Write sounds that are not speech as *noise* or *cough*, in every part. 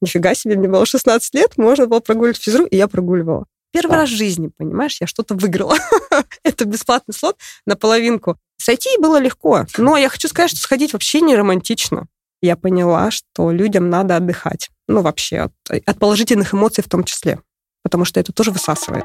нифига себе, мне было 16 лет, можно было прогуливать физру, и я прогуливала. Первый а. раз в жизни, понимаешь, я что-то выиграла. *laughs* Это бесплатный слот на половинку. Сойти было легко, но я хочу сказать, что сходить вообще не романтично. Я поняла, что людям надо отдыхать. Ну, вообще, от, от положительных эмоций в том числе потому что это тоже высасывает.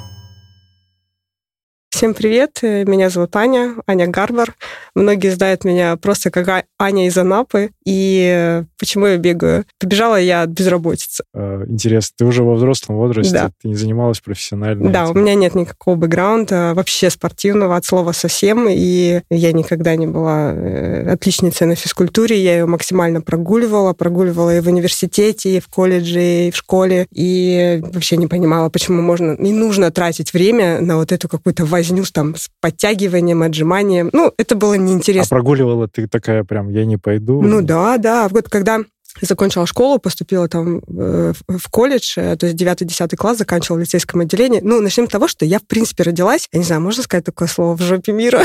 Всем привет, меня зовут Аня, Аня Гарбар. Многие знают меня просто как а-, Аня из Анапы. И почему я бегаю? Побежала я от безработицы. А, интересно, ты уже во взрослом возрасте, да. ты не занималась профессионально? Да, этим? у меня нет никакого бэкграунда, вообще спортивного от слова совсем. И я никогда не была э, отличницей на физкультуре, я ее максимально прогуливала, прогуливала и в университете, и в колледже, и в школе. И вообще не понимала, почему можно, не нужно тратить время на вот эту какую-то возню там с подтягиванием, отжиманием. Ну, это было неинтересно. А прогуливала ты такая прям, я не пойду? Ну да, да. Вот когда закончила школу, поступила там э, в колледж, э, то есть 9-10 класс, заканчивала в лицейском отделении. Ну, начнем с того, что я, в принципе, родилась, я не знаю, можно сказать такое слово, в жопе мира?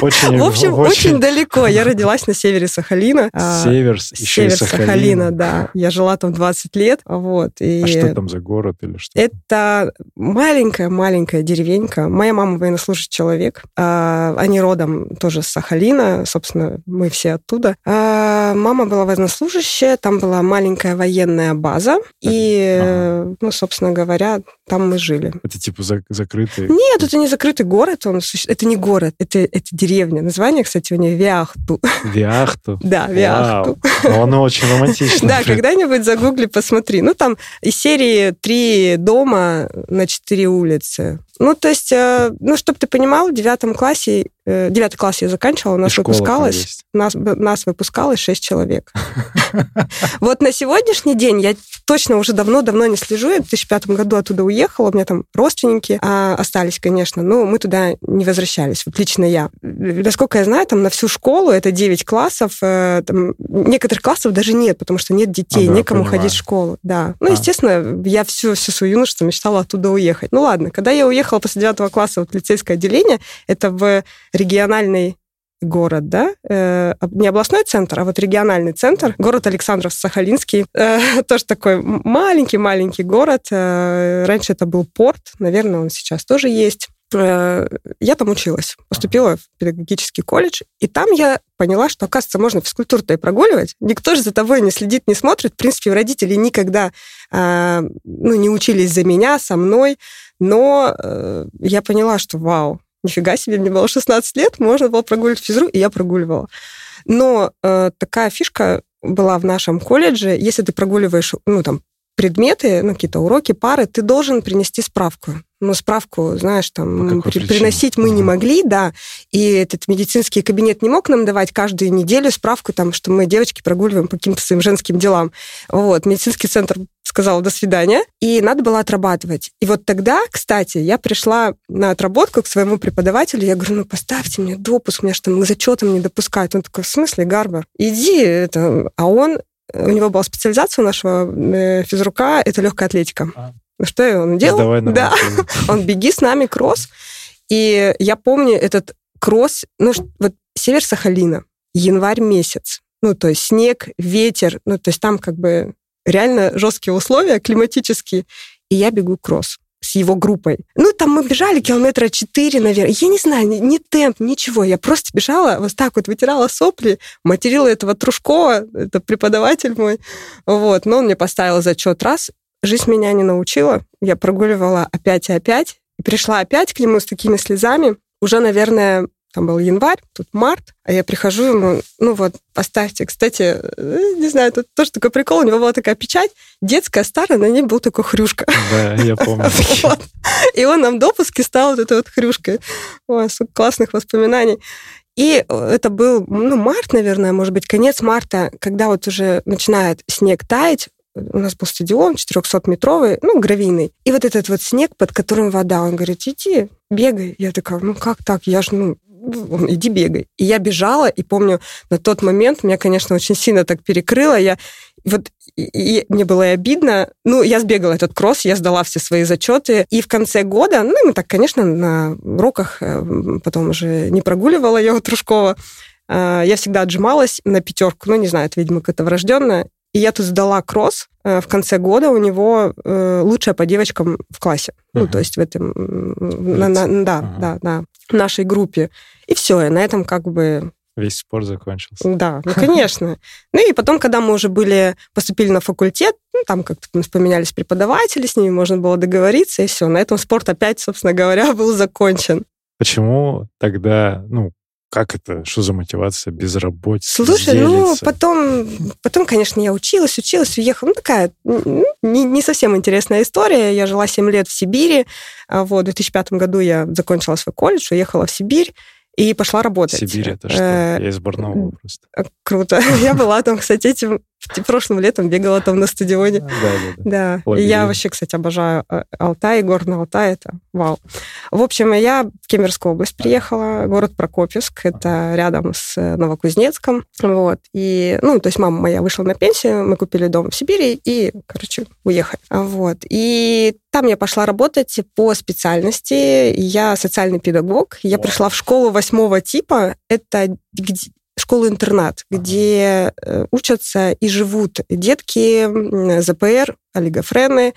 Очень, в общем, очень, очень далеко. Я *laughs* родилась на севере Сахалина. А, Север, еще Север Сахалина. Сахалина, да. Я жила там 20 лет, вот. И а что там за город или что? Это маленькая-маленькая деревенька. Моя мама военнослужащий человек. А, они родом тоже с Сахалина, собственно, мы все оттуда. А, мама была военнослужащей, убежище, там была маленькая военная база, и, ага. ну, собственно говоря, там мы жили. Это типа закрытый? Нет, это не закрытый город, он, это не город, это, это деревня. Название, кстати, у нее Виахту. Виахту? *laughs* Да, Виахту. Но оно очень *laughs* романтично. Да, когда-нибудь загугли, посмотри. Ну, там из серии три дома на четыре улицы. Ну, то есть, э, ну, чтобы ты понимал, в девятом классе, э, девятый класс я заканчивала, у нас выпускалось, нас, нас выпускалось шесть человек. *laughs* Вот на сегодняшний день я точно уже давно-давно не слежу. Я в 2005 году оттуда уехала, у меня там родственники а, остались, конечно, но мы туда не возвращались, вот лично я. Насколько я знаю, там на всю школу это 9 классов, э, там, некоторых классов даже нет, потому что нет детей, а, да, некому понимаю. ходить в школу. Да. Ну, а. естественно, я всю, всю свою юношество мечтала оттуда уехать. Ну, ладно, когда я уехала после 9 класса в лицейское отделение, это в региональный город, да, э, не областной центр, а вот региональный центр, город Александров-Сахалинский, э, *laughs* тоже такой маленький-маленький город. Э, раньше это был порт, наверное, он сейчас тоже есть. Э, я там училась, поступила в педагогический колледж, и там я поняла, что, оказывается, можно физкультуру-то и прогуливать. Никто же за тобой не следит, не смотрит. В принципе, родители никогда э, ну, не учились за меня, со мной, но э, я поняла, что вау, нифига себе, мне было 16 лет, можно было прогуливать физру, и я прогуливала. Но э, такая фишка была в нашем колледже, если ты прогуливаешь, ну, там, предметы, ну, какие-то уроки, пары, ты должен принести справку. Ну, справку, знаешь, там, при, приносить мы не могли, да, и этот медицинский кабинет не мог нам давать каждую неделю справку, там, что мы, девочки, прогуливаем по каким-то своим женским делам. Вот, медицинский центр сказал «до свидания», и надо было отрабатывать. И вот тогда, кстати, я пришла на отработку к своему преподавателю, я говорю, ну, поставьте мне допуск, меня что там к зачетам не допускают. Он такой, в смысле, Гарбар? Иди, это... А он у него была специализация у нашего э, физрука, это легкая атлетика. Что он делал? Сдавай да. *laughs* он беги с нами кросс. И я помню этот кросс, ну, вот север Сахалина, январь месяц. Ну, то есть снег, ветер, ну, то есть там как бы реально жесткие условия климатические. И я бегу кросс с его группой. Ну, там мы бежали километра четыре, наверное. Я не знаю, ни, ни темп, ничего. Я просто бежала, вот так вот вытирала сопли, материла этого Трушкова, это преподаватель мой. Вот, но он мне поставил зачет раз. Жизнь меня не научила. Я прогуливала опять и опять. И пришла опять к нему с такими слезами. Уже, наверное, там был январь, тут март, а я прихожу ему, ну вот, поставьте. Кстати, э, не знаю, тут тоже такой прикол, у него была такая печать детская, старая, на ней был такой хрюшка. Да, я помню. *laughs* вот. И он нам допуски стал вот этой вот хрюшкой. Ой, классных воспоминаний. И это был, ну, март, наверное, может быть, конец марта, когда вот уже начинает снег таять, у нас был стадион 400-метровый, ну, гравийный. И вот этот вот снег, под которым вода, он говорит, иди, бегай. Я такая, ну как так? Я же, ну, иди бегай. И я бежала, и помню, на тот момент меня, конечно, очень сильно так перекрыло. Я вот и мне было и обидно. Ну, я сбегала этот кросс, я сдала все свои зачеты. И в конце года, ну, мы так, конечно, на уроках э, потом уже не прогуливала я у Трушкова. Э, я всегда отжималась на пятерку. Ну, не знаю, это, видимо, какое-то врожденное. И я тут сдала кросс. Э, в конце года у него лучшая по девочкам в классе. Uh-huh. Ну, то есть в этом... На, на, да, uh-huh. да, да, нашей группе. И все, и на этом как бы Весь спорт закончился. Да, ну, *laughs* конечно. Ну и потом, когда мы уже были, поступили на факультет, ну, там как-то поменялись преподаватели, с ними можно было договориться, и все. На этом спорт опять, собственно говоря, *laughs* был закончен. Почему тогда, ну, как это, что за мотивация безработицы? Слушай, ну, потом, потом, конечно, я училась, училась, уехала. Ну, такая не, не совсем интересная история. Я жила 7 лет в Сибири. А вот, в 2005 году я закончила свой колледж, уехала в Сибирь и пошла работать. Сибирь это что? Э, я из Барнаула просто. Э, круто. *laughs* Я была там, кстати, этим прошлым летом бегала там на стадионе. Да, да. Да. И я вообще, кстати, обожаю э, Алтай, горный Алтай, это вау. В общем, я в Кемеровскую область приехала, город Прокопьевск, это рядом с Новокузнецком, вот. И, ну, то есть мама моя вышла на пенсию, мы купили дом в Сибири и, короче, уехали. Вот. И там я пошла работать по специальности. Я социальный педагог. Я пришла в школу восьмого типа. Это школу-интернат, где э, учатся и живут детки ЗПР, олигофрены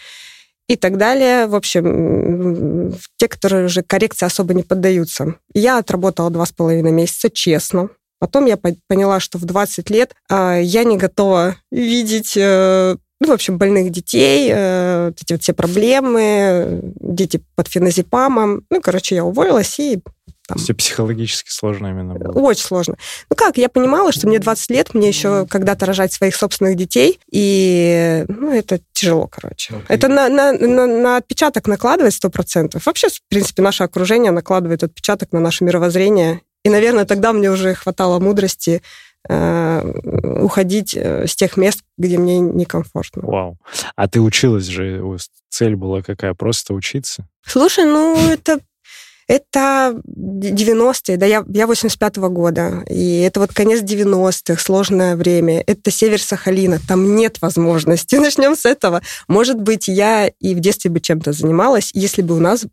и так далее. В общем, те, которые уже коррекции особо не поддаются. Я отработала два с половиной месяца, честно. Потом я поняла, что в 20 лет а, я не готова видеть э, ну, в общем, больных детей, э, эти вот все проблемы, дети под феназепамом. Ну, короче, я уволилась и там... Все психологически сложно именно было. Очень сложно. Ну как, я понимала, что мне 20 лет, мне еще когда-то рожать своих собственных детей, и ну, это тяжело, короче. Okay. Это на, на, на, на отпечаток накладывает 100%. Вообще, в принципе, наше окружение накладывает отпечаток на наше мировоззрение. И, наверное, тогда мне уже хватало мудрости э, уходить э, с тех мест, где мне некомфортно. Вау. А ты училась же, цель была какая? Просто учиться? Слушай, ну это это 90-е, да, я, я 85-го года, и это вот конец 90-х, сложное время. Это север Сахалина, там нет возможности. *laughs* Начнем с этого. Может быть, я и в детстве бы чем-то занималась, если бы у нас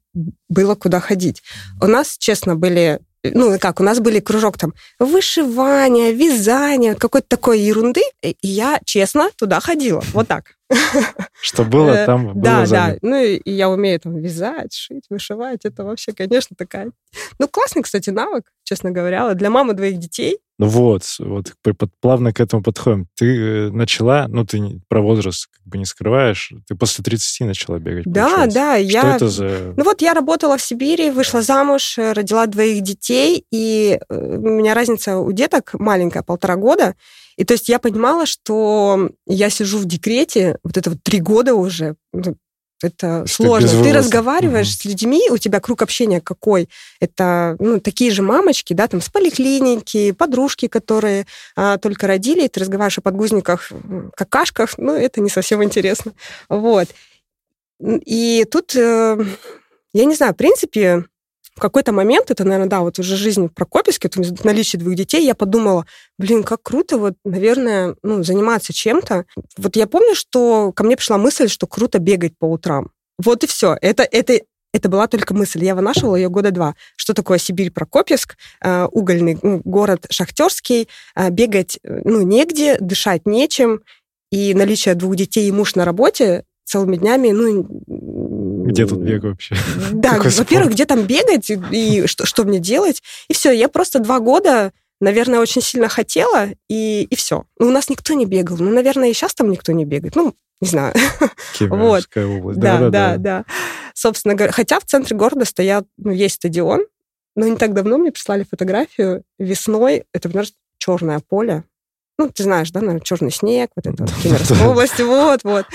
было куда ходить. У нас, честно, были ну, как, у нас были кружок там вышивания, вязания, какой-то такой ерунды, и я, честно, туда ходила. Вот так. *laughs* Что было, э, там было Да, да. Ну, и я умею там вязать, шить, вышивать. Это вообще, конечно, такая... *laughs* Ну, классный, кстати, навык, честно говоря. Для мамы двоих детей ну вот, вот плавно к этому подходим. Ты э, начала, ну ты про возраст как бы не скрываешь, ты после 30 начала бегать. Да, получается. да. Что я... это за... Ну вот я работала в Сибири, вышла замуж, э, родила двоих детей, и у меня разница у деток маленькая, полтора года, и то есть я понимала, что я сижу в декрете, вот это вот три года уже, ну, это что сложно. Ты разговариваешь угу. с людьми, у тебя круг общения какой? Это ну, такие же мамочки, да, там с поликлиники, подружки, которые а, только родили, и ты разговариваешь о подгузниках, какашках, ну, это не совсем интересно. Вот. И тут, э, я не знаю, в принципе, в какой-то момент, это, наверное, да, вот уже жизнь в Прокопьевске, там, наличие двух детей, я подумала, блин, как круто вот, наверное, ну, заниматься чем-то. Вот я помню, что ко мне пришла мысль, что круто бегать по утрам. Вот и все. Это, это, это была только мысль. Я вынашивала ее года два. Что такое Сибирь, Прокопьевск, э, угольный ну, город шахтерский, э, бегать ну, негде, дышать нечем, и наличие двух детей и муж на работе целыми днями, ну, где тут бег вообще? *laughs* Да, во-первых, где там бегать и что, что мне делать? И все, я просто два года, наверное, очень сильно хотела, и, и все. Ну, у нас никто не бегал. Ну, наверное, и сейчас там никто не бегает. Ну, не знаю. *laughs* вот. область. Да, да, да, да. Собственно говоря, хотя в центре города стоят, ну, есть стадион, но не так давно мне прислали фотографию весной. Это, знаешь, черное поле. Ну, ты знаешь, да, наверное, черный снег, вот это *laughs* Кемеровская область, вот, вот.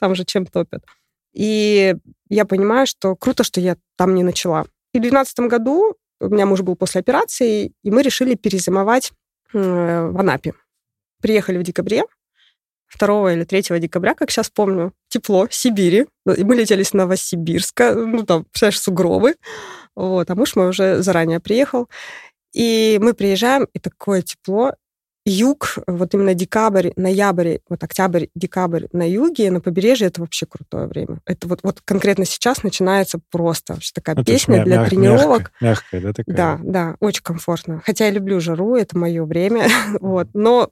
Там же чем топят. И я понимаю, что круто, что я там не начала. И в 2012 году у меня муж был после операции, и мы решили перезимовать в Анапе. Приехали в декабре, 2 или 3 декабря, как сейчас помню, тепло, Сибири. Мы летели с Новосибирска, ну, там, представляешь, сугробы. Вот, а муж мой уже заранее приехал. И мы приезжаем, и такое тепло, юг, вот именно декабрь, ноябрь, вот октябрь, декабрь на юге, на побережье, это вообще крутое время. Это вот, вот конкретно сейчас начинается просто вообще такая ну, песня для мяг, тренировок. Мягкая, да, такая? Да, да, очень комфортно. Хотя я люблю жару, это мое время, *laughs* вот. Но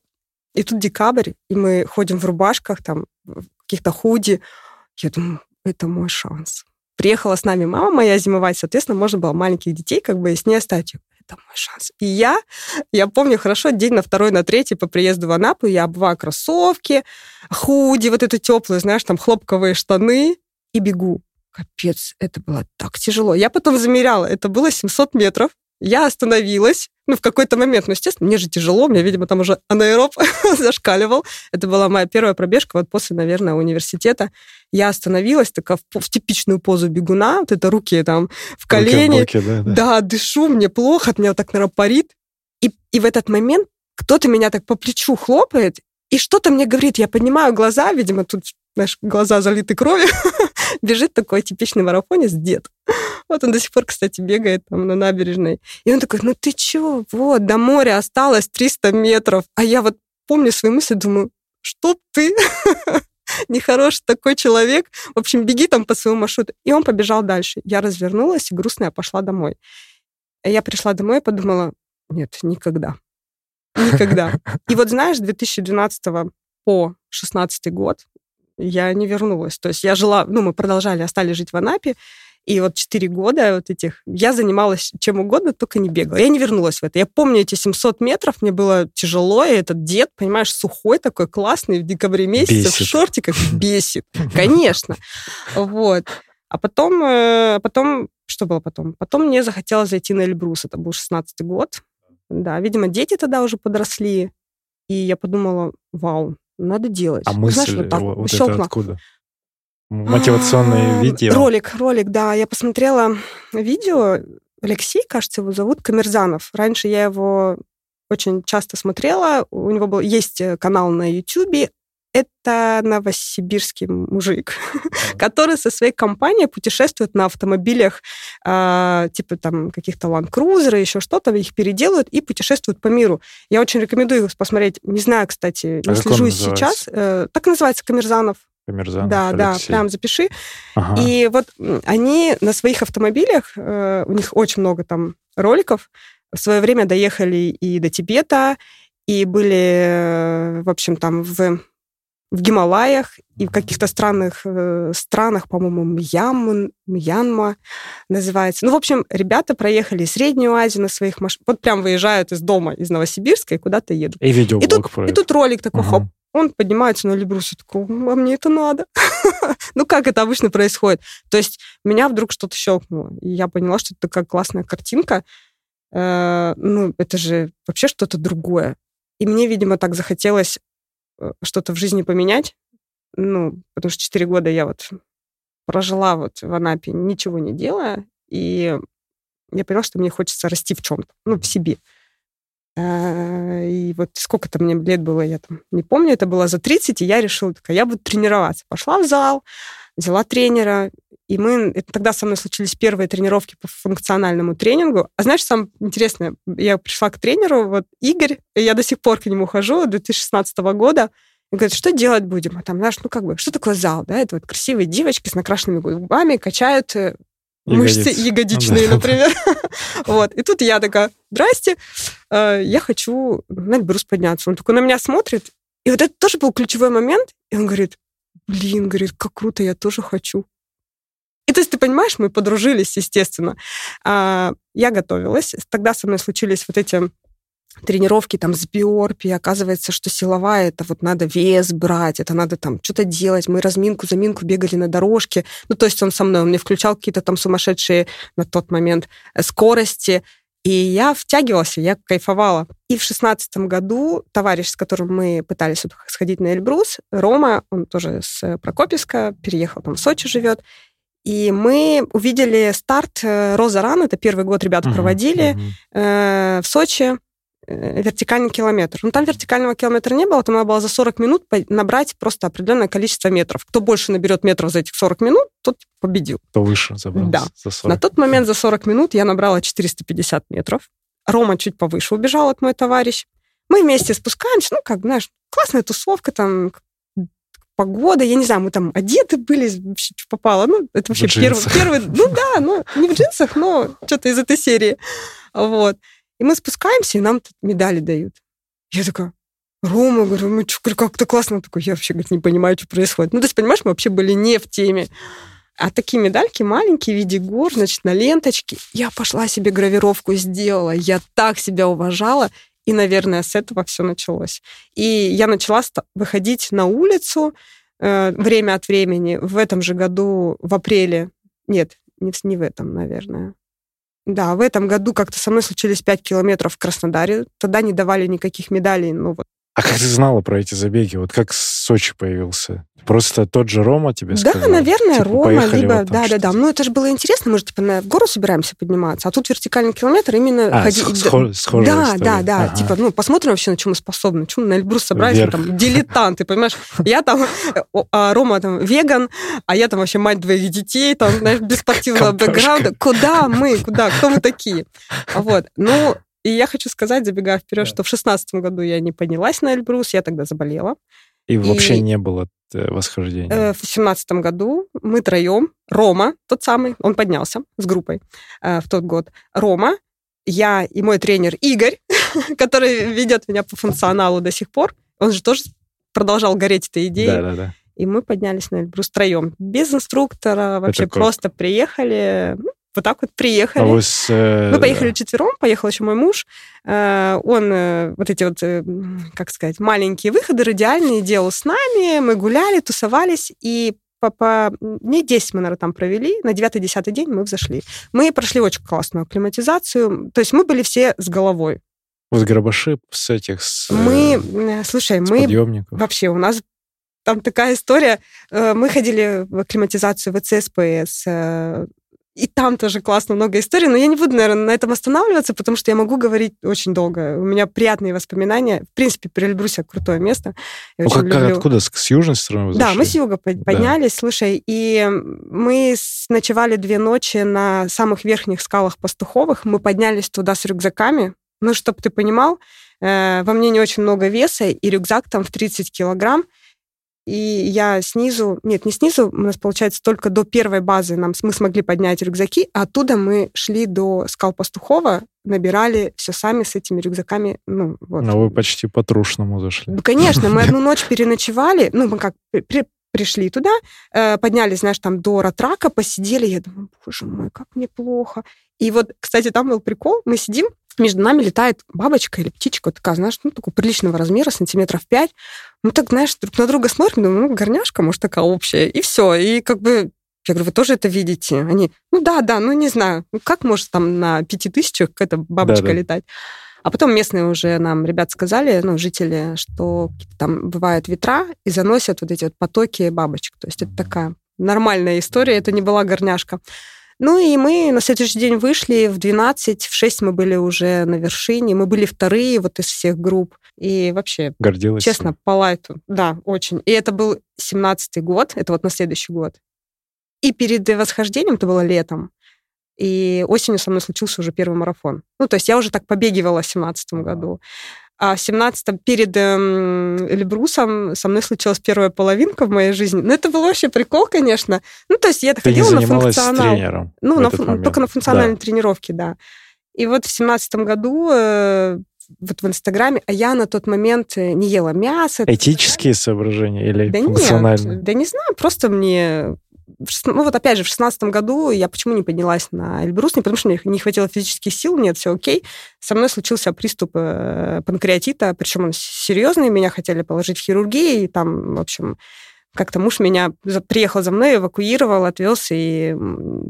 и тут декабрь, и мы ходим в рубашках, там, в каких-то худи. Я думаю, это мой шанс. Приехала с нами мама моя зимовать, соответственно, можно было маленьких детей как бы с ней оставить это мой шанс. И я, я помню хорошо, день на второй, на третий по приезду в Анапу я обуваю кроссовки, худи, вот это теплые, знаешь, там хлопковые штаны и бегу. Капец, это было так тяжело. Я потом замеряла, это было 700 метров. Я остановилась, ну, в какой-то момент, ну, естественно, мне же тяжело, мне, видимо, там уже анаэроб *laughs* зашкаливал. Это была моя первая пробежка вот после, наверное, университета. Я остановилась, такая в, в типичную позу бегуна, вот это руки там в колени. Руки в боки, да, да. да, дышу, мне плохо, от меня вот так, наверное, парит. И, и в этот момент кто-то меня так по плечу хлопает, и что-то мне говорит, я поднимаю глаза, видимо, тут, знаешь, глаза залиты кровью, *laughs* бежит такой типичный марафонец дед. Вот он до сих пор, кстати, бегает там на набережной. И он такой, ну ты чё, вот, до моря осталось 300 метров. А я вот помню свои мысли, думаю, что ты *laughs* нехороший такой человек. В общем, беги там по своему маршруту. И он побежал дальше. Я развернулась и грустная пошла домой. Я пришла домой и подумала, нет, никогда. Никогда. *laughs* И вот знаешь, с 2012 по 16 год я не вернулась. То есть я жила, ну, мы продолжали, остались жить в Анапе, и вот 4 года вот этих я занималась чем угодно, только не бегала. Я не вернулась в это. Я помню эти 700 метров, мне было тяжело, и этот дед, понимаешь, сухой такой, классный, в декабре месяце, бесит. в шортиках, *laughs* бесит. Конечно. Вот. А потом, э, потом, что было потом? Потом мне захотелось зайти на Эльбрус, это был 16 год. Да, видимо, дети тогда уже подросли, и я подумала, вау, надо делать. А мысль Знаешь, вот, так, вот это откуда? Мотивационное а, видео. Ролик, ролик, да. Я посмотрела видео. Алексей, кажется, его зовут, Камерзанов. Раньше я его очень часто смотрела. У него был, есть э, канал на YouTube. Это новосибирский мужик, который со своей компанией путешествует на автомобилях, э, типа там каких-то Land Cruiser, еще что-то, их переделывают и путешествуют по миру. Я очень рекомендую их посмотреть. Не знаю, кстати, не а слежу сейчас. Э, так называется Камерзанов. Камерзанов Да, Алексей. да, прям запиши. Ага. И вот они на своих автомобилях, э, у них очень много там роликов, в свое время доехали и до Тибета, и были, э, в общем, там в, в Гималаях, и в каких-то странных э, странах, по-моему, Мьям, Мьянма называется. Ну, в общем, ребята проехали Среднюю Азию на своих машинах. Вот прям выезжают из дома, из Новосибирска и куда-то едут. И видеоблог и тут, и тут ролик такой, угу. хоп, он поднимается на Эльбрус и такой, а мне это надо. *laughs* ну, как это обычно происходит? То есть меня вдруг что-то щелкнуло, и я поняла, что это такая классная картинка. Э, ну, это же вообще что-то другое. И мне, видимо, так захотелось что-то в жизни поменять. Ну, потому что 4 года я вот прожила вот в Анапе, ничего не делая, и я поняла, что мне хочется расти в чем-то, ну, в себе. Э, и вот сколько-то мне лет было, я там не помню, это было за 30, и я решила, такая, я буду тренироваться. Пошла в зал, взяла тренера, и мы... Это тогда со мной случились первые тренировки по функциональному тренингу. А знаешь, самое интересное, я пришла к тренеру, вот Игорь, я до сих пор к нему хожу, 2016 года, и говорит, что делать будем? А там, знаешь, ну как бы, что такое зал, да? Это вот красивые девочки с накрашенными губами качают э, Ягодиц. мышцы ягодичные, да. например. *laughs* *laughs* вот. И тут я такая, здрасте, э, я хочу на Эльбрус подняться. Он такой на меня смотрит, и вот это тоже был ключевой момент, и он говорит, блин, говорит, как круто, я тоже хочу. И то есть, ты понимаешь, мы подружились, естественно. А, я готовилась. Тогда со мной случились вот эти тренировки там с биорпи, оказывается, что силовая, это вот надо вес брать, это надо там что-то делать. Мы разминку, заминку бегали на дорожке. Ну, то есть он со мной, он мне включал какие-то там сумасшедшие на тот момент э, скорости. И я втягивалась, я кайфовала. И в шестнадцатом году товарищ, с которым мы пытались сходить на Эльбрус, Рома, он тоже с Прокопьевска, переехал там в Сочи живет, и мы увидели старт э, Роза Ран, это первый год ребята uh-huh, проводили uh-huh. Э, в Сочи, э, вертикальный километр. Ну, там вертикального километра не было, там надо было за 40 минут набрать просто определенное количество метров. Кто больше наберет метров за этих 40 минут, тот победил. Кто выше забрал да. за 40. На тот момент за 40 минут я набрала 450 метров. Рома чуть повыше убежал от мой товарищ. Мы вместе спускаемся, ну, как, знаешь, классная тусовка, там, погода, я не знаю, мы там одеты были, вообще что попало. Ну, это вообще первый, первый, ну да, ну, не в джинсах, но что-то из этой серии. Вот. И мы спускаемся, и нам тут медали дают. Я такая, Рома, говорю, ну что, как-то классно. Он такой, я вообще говорит, не понимаю, что происходит. Ну, то есть, понимаешь, мы вообще были не в теме. А такие медальки маленькие в виде гор, значит, на ленточке. Я пошла себе гравировку сделала. Я так себя уважала. И, наверное, с этого все началось. И я начала выходить на улицу э, время от времени. В этом же году, в апреле, нет, не, не в этом, наверное. Да, в этом году как-то со мной случились 5 километров в Краснодаре. Тогда не давали никаких медалей. Ну, вот. А как ты знала про эти забеги? Вот как Сочи появился? Просто тот же Рома тебе сказал? Да, наверное, типа, Рома, либо... Вот да, да, да. Ну, это же было интересно. Мы же, типа, на, в гору собираемся подниматься, а тут вертикальный километр именно... А, ходи... схож, схожая Да, история. да, да. Ага. Типа, ну, посмотрим вообще, на чем мы способны. Чем на Эльбрус собрались, Вверх. там, дилетанты, понимаешь? Я там, а Рома там веган, а я там вообще мать двоих детей, там, знаешь, без спортивного бэкграунда. Куда мы? Куда? Кто мы такие? Вот. Ну, и я хочу сказать, забегая вперед, да. что в шестнадцатом году я не поднялась на Эльбрус, я тогда заболела. И, и вообще не было э, восхождения? Э, в семнадцатом году мы троем, Рома, тот самый, он поднялся с группой э, в тот год. Рома, я и мой тренер Игорь, *laughs* который ведет меня по функционалу до сих пор, он же тоже продолжал гореть этой идеей. Да, да, да. И мы поднялись на Эльбрус троем. Без инструктора, вообще просто приехали. Ну, вот так вот приехали. А вы с, э... Мы поехали четвером, поехал еще мой муж. Э, он э, вот эти вот, как сказать, маленькие выходы радиальные делал с нами. Мы гуляли, тусовались, и по, по дней 10 мы, наверное, там провели. На 9-10 день мы взошли. Мы прошли очень классную акклиматизацию. То есть мы были все с головой. С гробаши, с этих, с, мы, слушай, с мы подъемников. вообще у нас там такая история. Мы ходили в акклиматизацию в ЦСПС, и там тоже классно много историй, но я не буду, наверное, на этом останавливаться, потому что я могу говорить очень долго. У меня приятные воспоминания. В принципе, при Эльбрусе крутое место. Я ну, как, люблю... откуда? С, с южной стороны Да, мы с юга поднялись, да. слушай, и мы ночевали две ночи на самых верхних скалах Пастуховых. Мы поднялись туда с рюкзаками. Ну, чтобы ты понимал, э, во мне не очень много веса, и рюкзак там в 30 килограмм. И я снизу, нет, не снизу, у нас получается только до первой базы нам, мы смогли поднять рюкзаки, а оттуда мы шли до скал Пастухова, набирали все сами с этими рюкзаками. Ну, вот. Но вы почти по-трушному зашли. Ну, конечно, мы одну *laughs* ночь переночевали, ну, мы как, при, пришли туда, э, поднялись, знаешь, там до Ратрака, посидели, я думаю, боже мой, как мне плохо. И вот, кстати, там был прикол, мы сидим, между нами летает бабочка или птичка, вот такая, знаешь, ну, такого приличного размера, сантиметров пять. Мы так, знаешь, друг на друга смотрим, думаем, ну, горняшка, может, такая общая. И все. И как бы я говорю, вы тоже это видите? Они, ну да, да, ну не знаю, ну как может там на пяти тысячах какая-то бабочка да, да. летать? А потом местные уже нам ребят сказали, ну, жители, что там бывают ветра и заносят вот эти вот потоки бабочек. То есть это такая нормальная история, это не была горняшка. Ну и мы на следующий день вышли в 12, в 6 мы были уже на вершине, мы были вторые вот из всех групп. И вообще, Гордилась честно, по лайту, да, очень. И это был 17-й год, это вот на следующий год. И перед восхождением, это было летом, и осенью со мной случился уже первый марафон. Ну, то есть я уже так побегивала в 17 году. А в 17-м перед эм, Эльбрусом со мной случилась первая половинка в моей жизни. Ну, это был вообще прикол, конечно. Ну, то есть я Ты ходила не на функционал. тренером ну, на, только на функциональной да. тренировке, да. И вот в семнадцатом году э, вот в Инстаграме, а я на тот момент э, не ела мясо. Этические соображения или да функциональные? Нет, да не знаю, просто мне ну вот опять же, в шестнадцатом году я почему не поднялась на Эльбрус? Не потому что мне не хватило физических сил, нет, все окей. Со мной случился приступ э, панкреатита, причем он серьезный, меня хотели положить в хирургию, и там, в общем, как-то муж меня приехал за мной, эвакуировал, отвез, и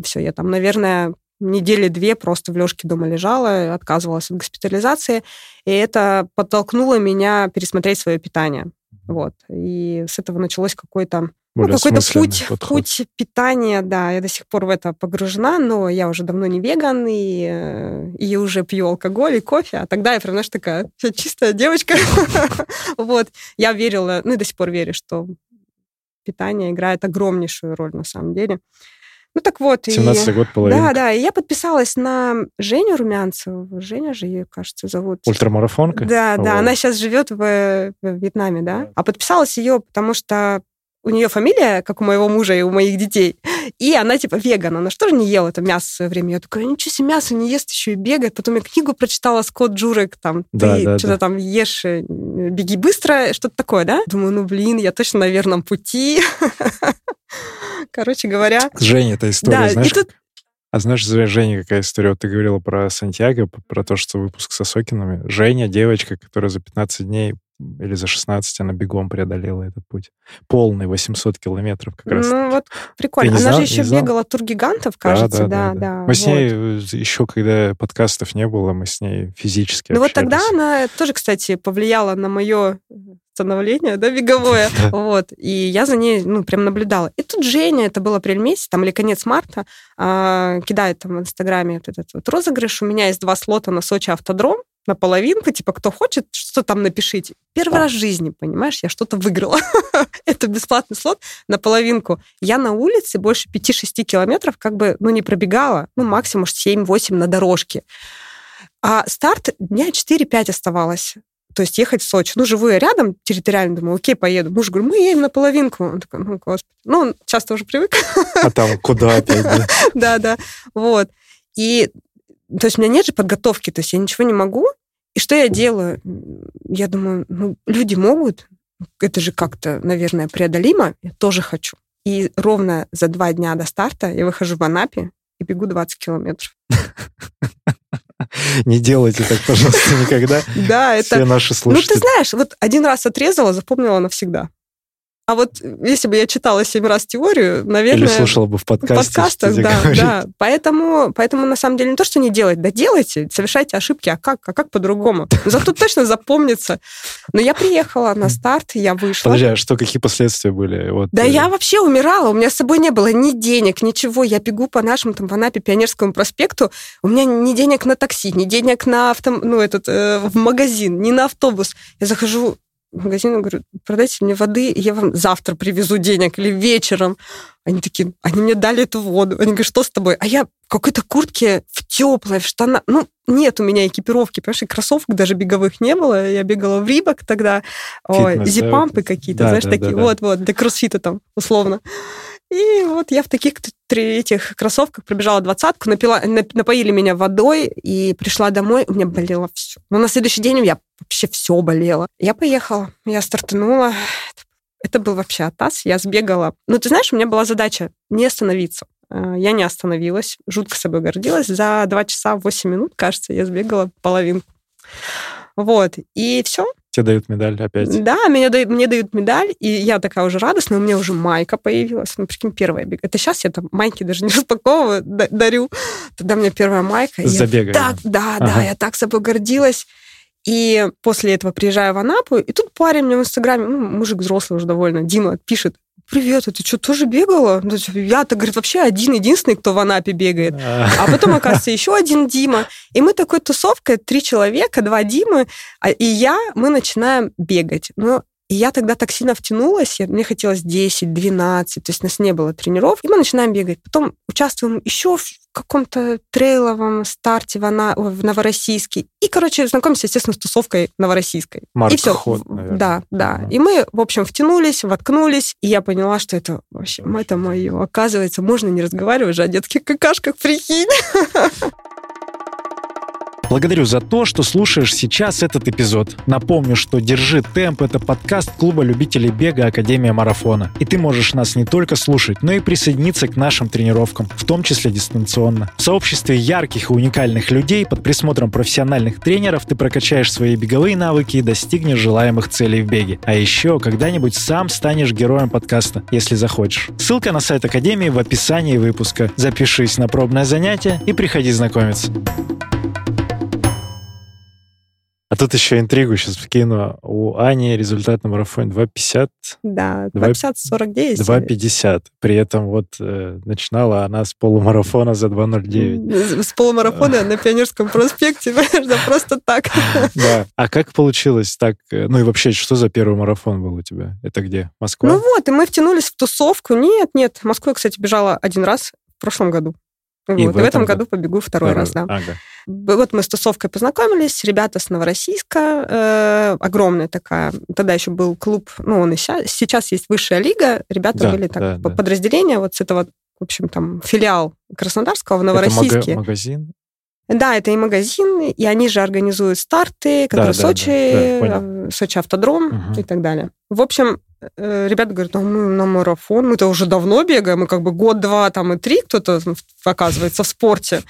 все, я там, наверное, недели две просто в лёжке дома лежала, отказывалась от госпитализации, и это подтолкнуло меня пересмотреть свое питание. Вот. И с этого началось какое-то ну, какой-то путь, путь питания, да, я до сих пор в это погружена, но я уже давно не веган и, э, и уже пью алкоголь и кофе, а тогда я прям, знаешь, такая *laughs* чистая девочка. *laughs* Вот, я верила, ну и до сих пор верю, что питание играет огромнейшую роль на самом деле. Ну так вот. 17 и, год половинка. Да, да, и я подписалась на Женю Румянцеву. Женя же ее, кажется, зовут. Ультрамарафонка? Да, да, она сейчас живет в, в Вьетнаме, да. А подписалась ее, потому что у нее фамилия, как у моего мужа и у моих детей, и она типа веган, она что же не ела это мясо в свое время. Я такая, ничего себе, мясо не ест, еще и бегает. Потом я книгу прочитала Скотт Джурек, там, да, ты да, что-то да. там ешь, э, беги быстро, что-то такое, да? Думаю, ну блин, я точно на верном пути. *laughs* Короче говоря... Женя, эта история, да, знаешь, тут... А знаешь, Женя, какая история? Вот ты говорила про Сантьяго, про то, что выпуск со Сокинами. Женя, девочка, которая за 15 дней или за 16 она бегом преодолела этот путь. Полный, 800 километров как раз. Ну вот прикольно. Она знал, же еще бегала тур гигантов, кажется, да. да, да, да. да. Мы вот. с ней э, еще, когда подкастов не было, мы с ней физически Ну вот тогда она тоже, кстати, повлияла на мое становление, да, беговое. *laughs* Вот. И я за ней, ну, прям наблюдала. И тут Женя, это был апрель месяц, там, или конец марта, а, кидает там в Инстаграме вот этот вот розыгрыш. У меня есть два слота на Сочи автодром, на половинку, типа, кто хочет, что там напишите. Первый раз в жизни, понимаешь, я что-то выиграла. *laughs* Это бесплатный слот на половинку. Я на улице больше 5-6 километров как бы, ну, не пробегала, ну, максимум 7-8 на дорожке. А старт дня 4-5 оставалось. То есть ехать в Сочи. Ну, живу я рядом территориально, думаю, окей, поеду. Муж говорит, мы едем на половинку. Он такой, ну, господи. Ну, он часто уже привык. А там куда *laughs* опять, да? Да, да. Вот. И то есть у меня нет же подготовки, то есть я ничего не могу. И что я делаю? Я думаю, ну, люди могут, это же как-то, наверное, преодолимо, я тоже хочу. И ровно за два дня до старта я выхожу в Анапе и бегу 20 километров. Не делайте так, пожалуйста, никогда. *laughs* Да, это... Все наши слушатели. Ну, ты знаешь, вот один раз отрезала, запомнила навсегда. А вот если бы я читала семь раз теорию, наверное... Или слушала бы в подкасте. В подкастах, да, да. Поэтому, поэтому, на самом деле, не то, что не делать, да делайте, совершайте ошибки, а как, а как по-другому? *laughs* Зато точно запомнится. Но я приехала на старт, я вышла. Подожди, а что, какие последствия были? Вот, да э... я вообще умирала, у меня с собой не было ни денег, ничего. Я бегу по нашему там в Анапе Пионерскому проспекту, у меня ни денег на такси, ни денег на авто, ну, этот, э, в магазин, ни на автобус. Я захожу в магазин говорю, продайте мне воды, я вам завтра привезу денег или вечером. Они такие, они мне дали эту воду. Они говорят, что с тобой? А я в какой-то куртке в теплой, в штанах. Ну, нет у меня экипировки, понимаешь, и кроссовок даже беговых не было. Я бегала в Рибок тогда. Зипампы какие-то, да, знаешь, да, такие. Вот-вот, да, для кроссфита там, условно. И вот я в таких этих кроссовках пробежала двадцатку, напила, напоили меня водой и пришла домой, у меня болело все. Но на следующий день меня вообще все болело. Я поехала, я стартанула. Это был вообще атас. Я сбегала. Ну, ты знаешь, у меня была задача не остановиться. Э, я не остановилась, жутко собой гордилась. За 2 часа 8 минут, кажется, я сбегала половинку. Вот. И все. Тебе дают медаль опять? Да, меня дают, мне дают медаль, и я такая уже радостная, у меня уже майка появилась. Ну, прикинь, первая бег. Это сейчас я там майки даже не *laughs* распаковываю, дарю. Тогда у меня первая майка. Забегаю. Так, да, ага. да, я так собой гордилась. И после этого приезжаю в Анапу, и тут парень мне в Инстаграме, ну, мужик взрослый уже довольно, Дима, пишет, привет, а ты что, тоже бегала? Ну, я-то, говорит, вообще один-единственный, кто в Анапе бегает. А, потом, оказывается, *laughs* еще один Дима. И мы такой тусовкой, три человека, два Димы, а, и я, мы начинаем бегать. Но и я тогда так сильно втянулась, мне хотелось 10, 12, то есть у нас не было тренеров, и мы начинаем бегать. Потом участвуем еще в каком-то трейловом старте в, Ана... в Новороссийске. И, короче, знакомимся, естественно, с тусовкой новороссийской. Марк и все. Ход, наверное. Да, да. Mm-hmm. И мы, в общем, втянулись, воткнулись, и я поняла, что это вообще, это мое. Оказывается, можно не разговаривать же о детских какашках, прикинь. *laughs* Благодарю за то, что слушаешь сейчас этот эпизод. Напомню, что «Держи темп» — это подкаст клуба любителей бега Академия Марафона. И ты можешь нас не только слушать, но и присоединиться к нашим тренировкам, в том числе дистанционно. В сообществе ярких и уникальных людей под присмотром профессиональных тренеров ты прокачаешь свои беговые навыки и достигнешь желаемых целей в беге. А еще когда-нибудь сам станешь героем подкаста, если захочешь. Ссылка на сайт Академии в описании выпуска. Запишись на пробное занятие и приходи знакомиться. Тут еще интригу сейчас вкину. У Ани результат на марафоне 2.50. Да, 2.50-49. 2.50. При этом вот э, начинала она с полумарафона за 2.09. С полумарафона на Пионерском проспекте, *laughs* просто так. Да. А как получилось так? Э, ну и вообще, что за первый марафон был у тебя? Это где? Москва? Ну вот, и мы втянулись в тусовку. Нет, нет, Москву я, кстати, бежала один раз в прошлом году. И, вот, в, и в этом году побегу второй, второй. раз, да. Ага. Вот мы с тусовкой познакомились, ребята с Новороссийска, э, огромная такая, тогда еще был клуб, ну, он и сейчас, сейчас есть высшая лига, ребята да, были так, да, подразделения вот с этого, в общем, там, филиал Краснодарского в Новороссийске. Это магазин? Да, это и магазин, и они же организуют старты, которые да, Сочи, да, да, Сочи автодром угу. и так далее. В общем, Э, ребята говорят, ну, мы на марафон, мы-то уже давно бегаем, мы как бы год-два там и три кто-то оказывается в спорте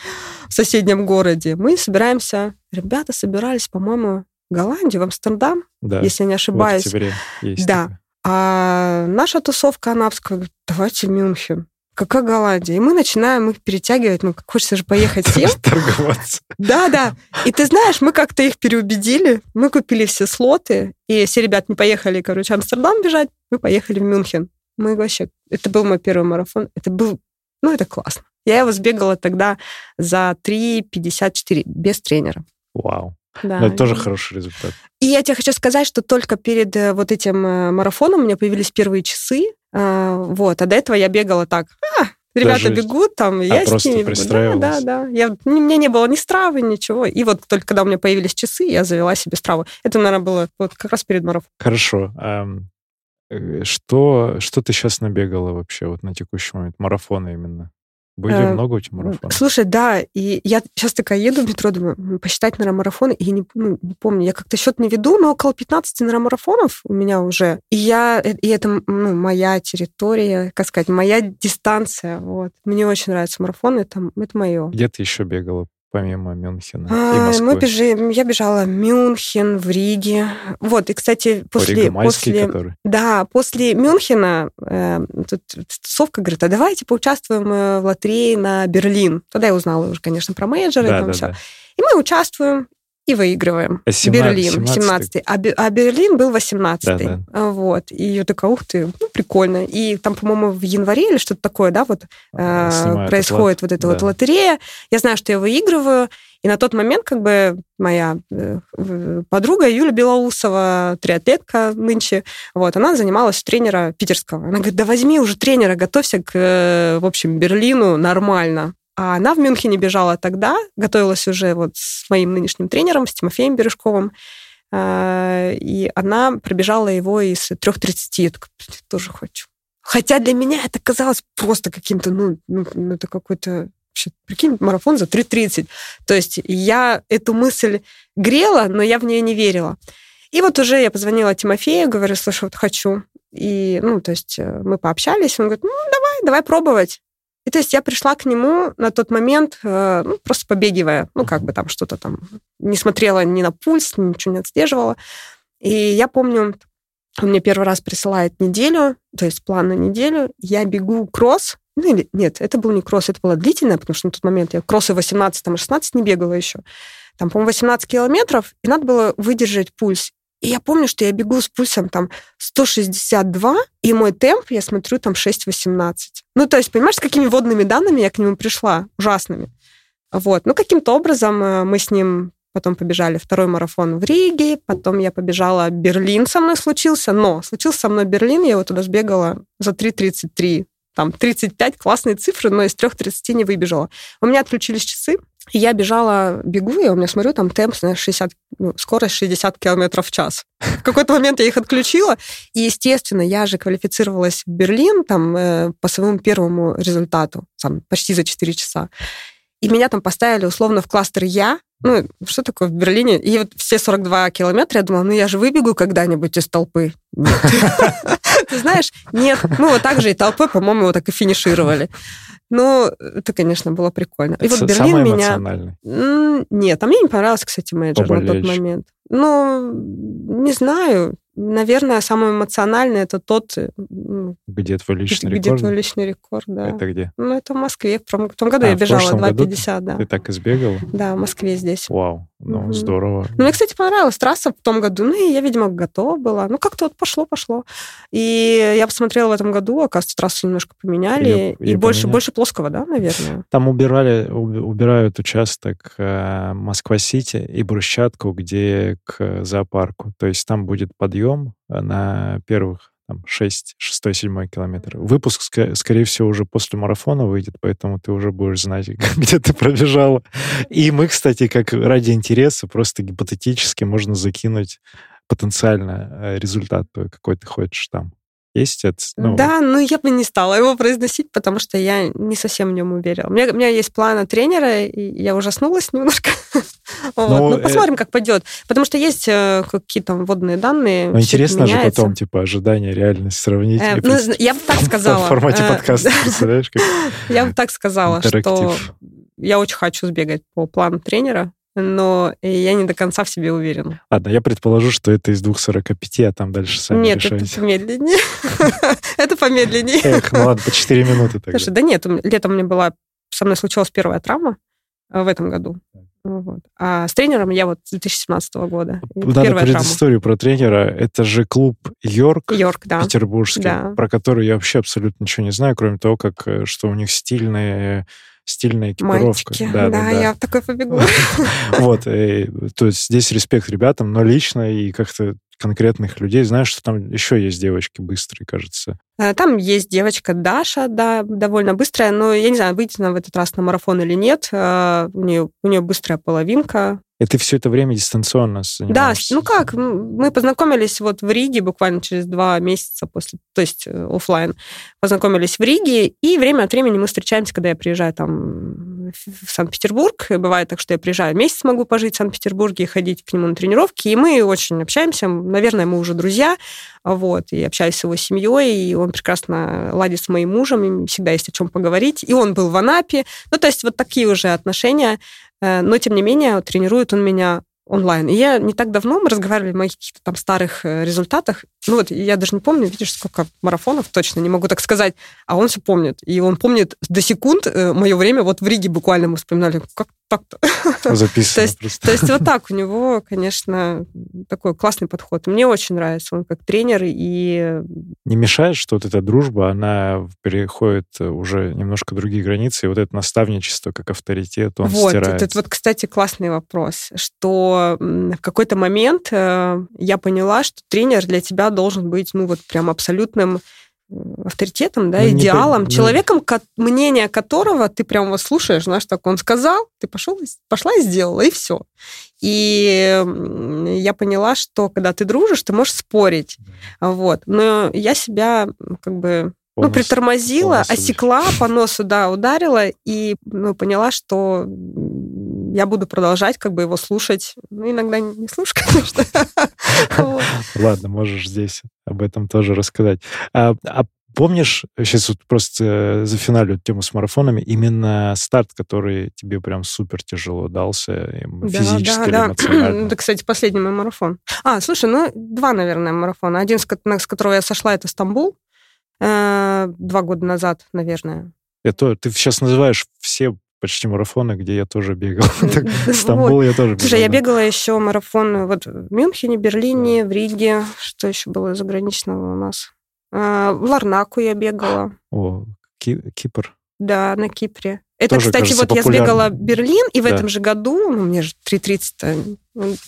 в соседнем городе. Мы собираемся, ребята собирались, по-моему, в Голландию, в Амстердам, да. если я не ошибаюсь. В есть да. Такое. А наша тусовка анапская говорит, давайте Мюнхен. Какая Голландия? И мы начинаем их перетягивать, ну, хочется же поехать *laughs* всем. Торговаться. Да, да. И ты знаешь, мы как-то их переубедили, мы купили все слоты, и все ребят не поехали, короче, в Амстердам бежать, мы поехали в Мюнхен. Мы вообще... Это был мой первый марафон. Это был... Ну, это классно. Я его сбегала тогда за 3.54 без тренера. Вау. Да. Но это тоже хороший результат. И я тебе хочу сказать, что только перед э, вот этим э, марафоном у меня появились первые часы, а, вот, а до этого я бегала так, а, ребята Даже... бегут, там, а я с ними бегу. Да, да, да. Я, у меня не было ни стравы, ничего. И вот только когда у меня появились часы, я завела себе страву. Это, наверное, было вот как раз перед марафоном. Хорошо. А, что, что ты сейчас набегала вообще вот на текущий момент? Марафоны именно? Были э, много у тебя марафонов? Слушай, да, и я сейчас такая еду в метро, думаю, посчитать, наверное, марафоны, и я не, ну, не помню, я как-то счет не веду, но около 15, наверное, марафонов у меня уже. И я, э, и это ну, моя территория, как сказать, моя дистанция, вот. Мне очень нравятся марафоны, это, это мое. Где ты еще бегала помимо Мюнхена а, и Москвы? Мы бежим, я бежала в Мюнхен, в Риге. Вот, и, кстати, после... после который? Да, после Мюнхена э, тут тусовка говорит, а давайте поучаствуем э, в лотерее на Берлин. Тогда я узнала уже, конечно, про менеджеры да, там да, все. Да. И мы участвуем, и выигрываем. 17, Берлин, 17 а, а Берлин был 18 да, да. А, вот. И я такая, ух ты, ну, прикольно. И там, по-моему, в январе или что-то такое, да, вот э, происходит вот эта да. вот лотерея. Я знаю, что я выигрываю. И на тот момент как бы моя э, подруга Юля Белоусова, триатлетка нынче, вот, она занималась тренера питерского. Она говорит, да возьми уже тренера, готовься к, э, в общем, Берлину нормально. А она в Мюнхене бежала тогда, готовилась уже вот с моим нынешним тренером, с Тимофеем Бережковым, а, и она пробежала его из 3.30. Я такая, тоже хочу. Хотя для меня это казалось просто каким-то, ну, ну, ну это какой-то вообще, прикинь, марафон за 3.30. То есть я эту мысль грела, но я в нее не верила. И вот уже я позвонила Тимофею, говорю, слушай, вот хочу. И, ну, то есть э, мы пообщались, он говорит, ну, давай, давай пробовать. И то есть я пришла к нему на тот момент, э, ну, просто побегивая, ну, как бы там что-то там, не смотрела ни на пульс, ничего не отслеживала. И я помню, он мне первый раз присылает неделю, то есть план на неделю, я бегу кросс, ну или нет, это был не кросс, это было длительное, потому что на тот момент я кроссы 18 и 16 не бегала еще. Там, по-моему, 18 километров, и надо было выдержать пульс. И я помню, что я бегу с пульсом там 162, и мой темп, я смотрю, там 6,18. Ну, то есть, понимаешь, с какими водными данными я к нему пришла? Ужасными. Вот. Ну, каким-то образом э, мы с ним потом побежали второй марафон в Риге, потом я побежала Берлин со мной случился, но случился со мной Берлин, я его туда сбегала за 3.33 там 35, классные цифры, но из 3.30 не выбежала. У меня отключились часы, я бежала, бегу, и у меня, смотрю, там темп, знаешь, 60, ну, скорость 60 километров в час. *laughs* В какой-то момент я их отключила, и, естественно, я же квалифицировалась в Берлин там э, по своему первому результату, там, почти за 4 часа. И меня там поставили условно в кластер «Я», ну, что такое в Берлине? И вот все 42 километра я думала, ну, я же выбегу когда-нибудь из толпы. *laughs* Ты знаешь, нет. Мы вот так же и толпой, по-моему, вот так и финишировали. Ну, это, конечно, было прикольно. И вот Берлин меня... Нет, а мне не понравился, кстати, менеджер на тот момент. Ну, не знаю. Наверное, самый эмоциональный это тот... Э, где твой личный где, рекорд? Где твой личный рекорд, да. Это где? Ну, это в Москве. В том, в том году а, я бежала 2,50, да. Ты так избегала? Да, в Москве здесь. Вау, ну, угу. здорово. Ну, мне, кстати, понравилась трасса в том году. Ну, и я, видимо, готова была. Ну, как-то вот пошло-пошло. И я посмотрела в этом году, оказывается, трассу немножко поменяли. Ее, и ее больше, больше плоского, да, наверное? Там убирали, убирают участок э, Москва-Сити и брусчатку, где к зоопарку. То есть там будет подъем на первых там, 6, 6, 7 километр. Выпуск, скорее всего, уже после марафона выйдет, поэтому ты уже будешь знать, *laughs* где ты пробежала. И мы, кстати, как ради интереса, просто гипотетически можно закинуть потенциально э, результат какой ты хочешь там. Есть это? Ну... Да, но я бы не стала его произносить, потому что я не совсем в нем уверена. У меня, у меня есть планы тренера, и я ужаснулась *laughs* немножко. вот. Ну, ну, посмотрим, как пойдет. Потому что есть э, какие-то вводные данные. Ну, интересно же потом, типа, ожидания, реальность сравнить. Э, ну, я бы так сказала. В формате э, подкаста, представляешь? Я бы так сказала, что я очень хочу сбегать по плану тренера, но я не до конца в себе уверена. Ладно, я предположу, что это из 2.45, а там дальше сами Нет, решайте. это помедленнее. *laughs* Это помедленнее. Эх, ну ладно, по 4 минуты тогда. Слушай, да нет, летом меня была... Со мной случилась первая травма э, в этом году. Вот. А с тренером я вот с 2017 года. Надо предысторию про тренера. Это же клуб Йорк, Йорк да. петербургский, да. про который я вообще абсолютно ничего не знаю, кроме того, как э, что у них стильные стильная экипировка. Мальчики, да, да, да, я в такой побегу. Вот, то есть здесь респект ребятам, но лично и как-то конкретных людей. Знаешь, что там еще есть девочки быстрые, кажется. Э, там есть девочка Даша, да, довольно быстрая, но я не знаю, выйдет она в этот раз на марафон или нет. Э, у нее, у нее быстрая половинка. И ты все это время дистанционно занимаешься? Да, ну как, мы познакомились вот в Риге буквально через два месяца после, то есть э, офлайн, познакомились в Риге, и время от времени мы встречаемся, когда я приезжаю там в Санкт-Петербург. Бывает так, что я приезжаю месяц, могу пожить в Санкт-Петербурге и ходить к нему на тренировки, и мы очень общаемся. Наверное, мы уже друзья, вот, и общаюсь с его семьей, и он прекрасно ладит с моим мужем, и всегда есть о чем поговорить. И он был в Анапе. Ну, то есть вот такие уже отношения но, тем не менее, тренирует он меня онлайн. И я не так давно, мы разговаривали о моих каких-то там старых э, результатах. Ну вот, я даже не помню, видишь, сколько марафонов, точно не могу так сказать, а он все помнит. И он помнит до секунд э, мое время. Вот в Риге буквально мы вспоминали, как так-то. Записано то, есть, просто. то есть вот так у него, конечно, такой классный подход. Мне очень нравится он как тренер и... Не мешает, что вот эта дружба, она переходит уже немножко другие границы, и вот это наставничество как авторитет, он вот, стирается. Это вот, кстати, классный вопрос, что в какой-то момент э, я поняла, что тренер для тебя должен быть, ну вот прям абсолютным авторитетом, да, ну, идеалом, не, человеком, ко- мнение которого ты прям вот слушаешь, знаешь, так он сказал, ты пошел, пошла и сделала, и все. И я поняла, что когда ты дружишь, ты можешь спорить, вот. Но я себя как бы ну, притормозила, осекла, по носу, да, ударила и ну, поняла, что я буду продолжать как бы его слушать. Ну, иногда не слушать, *laughs* конечно. Ладно, можешь здесь об этом тоже рассказать. А, а помнишь, сейчас вот просто за финалю тему с марафонами, именно старт, который тебе прям супер тяжело дался, физически да, да, эмоционально? *clears throat* Это, кстати, последний мой марафон. А, слушай, ну, два, наверное, марафона. Один, с которого я сошла, это Стамбул. Э, два года назад, наверное. Это, ты сейчас называешь все почти марафоны, где я тоже бегал. *laughs* Стамбул я тоже бегал. Слушай, я бегала еще марафон вот в Мюнхене, Берлине, в Риге. Что еще было заграничного у нас? А, в Ларнаку я бегала. О, Кипр. Да, на Кипре. Это, Тоже, кстати, кажется, вот популярно. я сбегала Берлин, и в да. этом же году, ну, мне же 3.30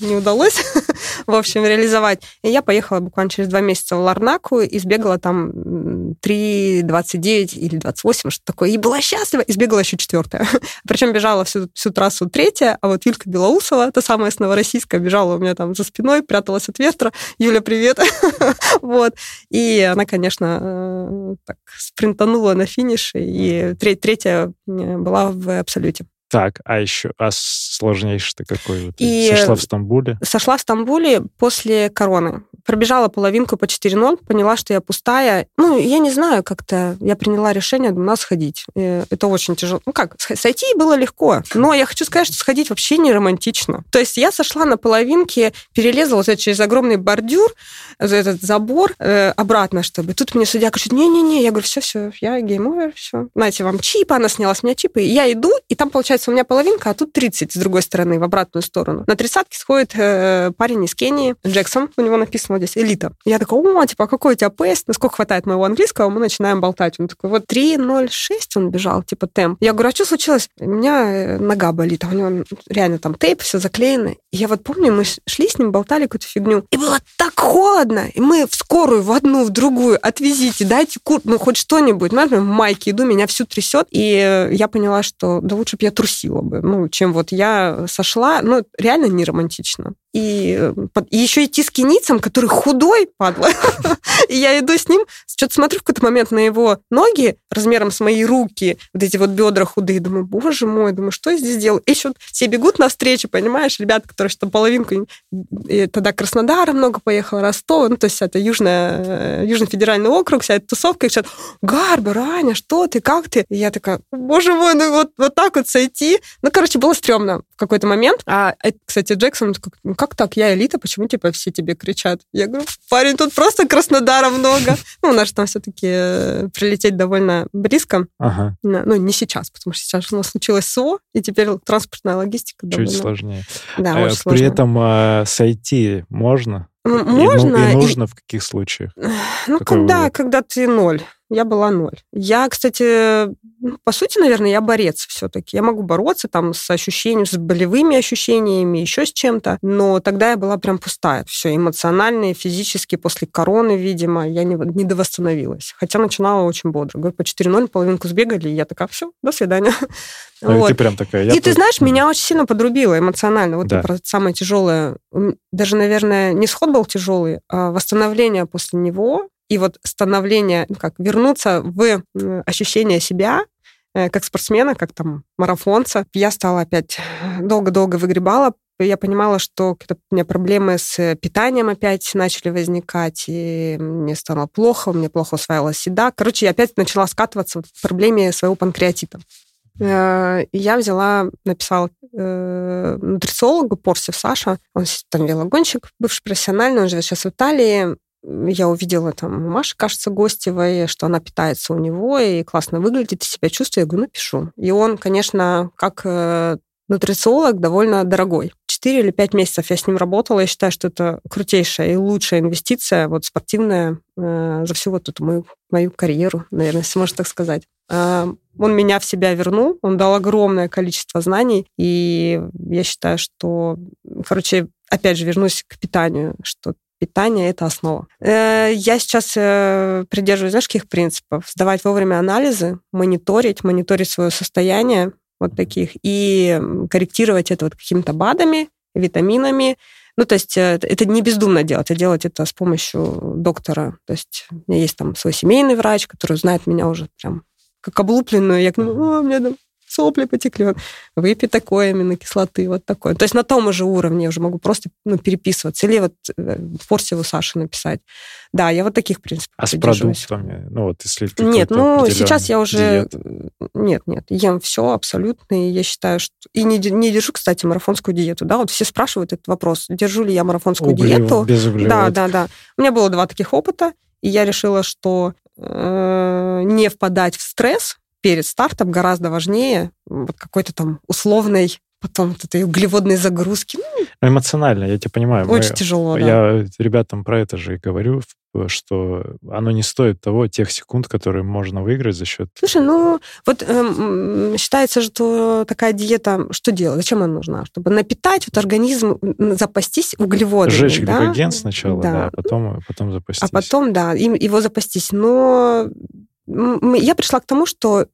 не удалось, *laughs* в общем, реализовать. И я поехала буквально через два месяца в Ларнаку и сбегала там 3.29 или 28, что такое. И была счастлива, и сбегала еще четвертая. *laughs* Причем бежала всю, всю трассу третья, а вот Юлька Белоусова, та самая с Новороссийска, бежала у меня там за спиной, пряталась от ветра. Юля, привет! *laughs* вот. И она, конечно, э, так спринтанула на финише, и третья была в абсолюте. Так, а еще, а сложнейший-то какой? Вот, и сошла в Стамбуле? Сошла в Стамбуле после короны. Пробежала половинку по 4.0, поняла, что я пустая. Ну, я не знаю, как-то я приняла решение, надо сходить. И это очень тяжело. Ну как, сойти было легко. Но я хочу сказать, что сходить вообще не романтично. То есть я сошла на половинке, перелезла вот через огромный бордюр, за этот забор, э, обратно, чтобы... Тут мне судья говорит, не-не-не, я говорю, все-все, я game over, все. Знаете, вам чип, она сняла с меня чипы. Я иду, и там, получается, у меня половинка, а тут 30 с другой стороны, в обратную сторону. На тридцатке сходит э, парень из Кении, Джексон, у него написано здесь элита. Я такой, о, типа, а какой у тебя pace? Насколько хватает моего английского? Мы начинаем болтать. Он такой, вот 3.06 он бежал, типа, темп. Я говорю, а что случилось? У меня э, нога болит, а у него реально там тейп, все заклеено. И я вот помню, мы шли с ним, болтали какую-то фигню. И было так холодно. И мы в скорую, в одну, в другую, отвезите, дайте кур, ну, хоть что-нибудь. Например, в майке иду, меня всю трясет. И э, я поняла, что да лучше бы я трусила бы, ну, чем вот я сошла. Ну, реально не романтично и, э, и еще идти с кеницем, который худой, падла. *laughs* и я иду с ним, что-то смотрю в какой-то момент на его ноги размером с мои руки, вот эти вот бедра худые, думаю, боже мой, думаю, что я здесь делаю? И еще все бегут навстречу, понимаешь, ребята, которые что половинку, тогда Краснодара много поехал, Ростов, ну, то есть это южная, э, Южный федеральный округ, вся эта тусовка, и говорят, Гарбер, Аня, что ты, как ты? И я такая, боже мой, ну вот, вот так вот сойти. Ну, короче, было стрёмно в какой-то момент. А, кстати, Джексон, ну, как так, я элита, почему типа все тебе кричат? Я говорю, парень, тут просто Краснодара много. *laughs* Ну, у нас там все-таки э, прилететь довольно близко. Ага. Ну, не сейчас, потому что сейчас у нас случилось СО, и теперь транспортная логистика Чуть довольно... сложнее. Да, э, При сложно. этом э, сойти можно? Можно. И, и нужно и... в каких случаях? Ну, Какой когда, вывод? когда ты ноль я была ноль. Я, кстати, ну, по сути, наверное, я борец все-таки. Я могу бороться там с ощущением, с болевыми ощущениями, еще с чем-то, но тогда я была прям пустая. Все эмоционально и физически после короны, видимо, я не, не довосстановилась. Хотя начинала очень бодро. Говорю, по 4-0 половинку сбегали, и я такая, все, до свидания. *laughs* А вот. ты прям такая... и ты знаешь, меня очень сильно подрубило эмоционально. Вот да. самое тяжелое. Даже, наверное, не сход был тяжелый, а восстановление после него и вот становление, ну, как вернуться в ощущение себя, э, как спортсмена, как там марафонца. Я стала опять долго-долго выгребала, я понимала, что у меня проблемы с питанием опять начали возникать, и мне стало плохо, мне плохо усваивалась еда. Короче, я опять начала скатываться в проблеме своего панкреатита. Э, я взяла, написала э, нутрициологу Порсев Саша, он там велогонщик, бывший профессиональный, он живет сейчас в Италии, я увидела там Маша, кажется, Гостевой, что она питается у него и классно выглядит, и себя чувствую, я говорю, напишу. И он, конечно, как э, нутрициолог довольно дорогой. Четыре или пять месяцев я с ним работала. Я считаю, что это крутейшая и лучшая инвестиция, вот спортивная, э, за всю вот эту мою, мою карьеру, наверное, если можно так сказать. Э, он меня в себя вернул, он дал огромное количество знаний, и я считаю, что, короче, опять же, вернусь к питанию, что питание – это основа. Э, я сейчас э, придерживаюсь, знаешь, каких принципов? Сдавать вовремя анализы, мониторить, мониторить свое состояние, вот таких, и корректировать это вот какими-то БАДами, витаминами. Ну, то есть э, это не бездумно делать, а делать это с помощью доктора. То есть у меня есть там свой семейный врач, который знает меня уже прям как облупленную. Я говорю, о, мне там сопли потекли, выпей такой аминокислоты, вот такой. То есть на том же уровне я уже могу просто ну, переписываться. Или вот э, Форсеву Саше написать. Да, я вот таких принципов А с продуктами? Ну вот если Нет, ну сейчас я уже... Диета. Нет, нет, ем все абсолютно, и я считаю, что... И не, не держу, кстати, марафонскую диету, да, вот все спрашивают этот вопрос, держу ли я марафонскую Углев, диету. Без углеводов. Да, да, да. У меня было два таких опыта, и я решила, что э, не впадать в стресс, перед стартом гораздо важнее вот какой-то там условной потом вот этой углеводной загрузки. Ну, эмоционально, я тебя понимаю. Очень Мы, тяжело, да. Я ребятам про это же и говорю, что оно не стоит того, тех секунд, которые можно выиграть за счет... Слушай, ну, вот э, считается, что такая диета, что делать? Зачем она нужна? Чтобы напитать вот организм, запастись углеводами. Сжечь да? гликоген сначала, да, да а потом, потом запастись. А потом, да, его запастись. Но я пришла к тому, что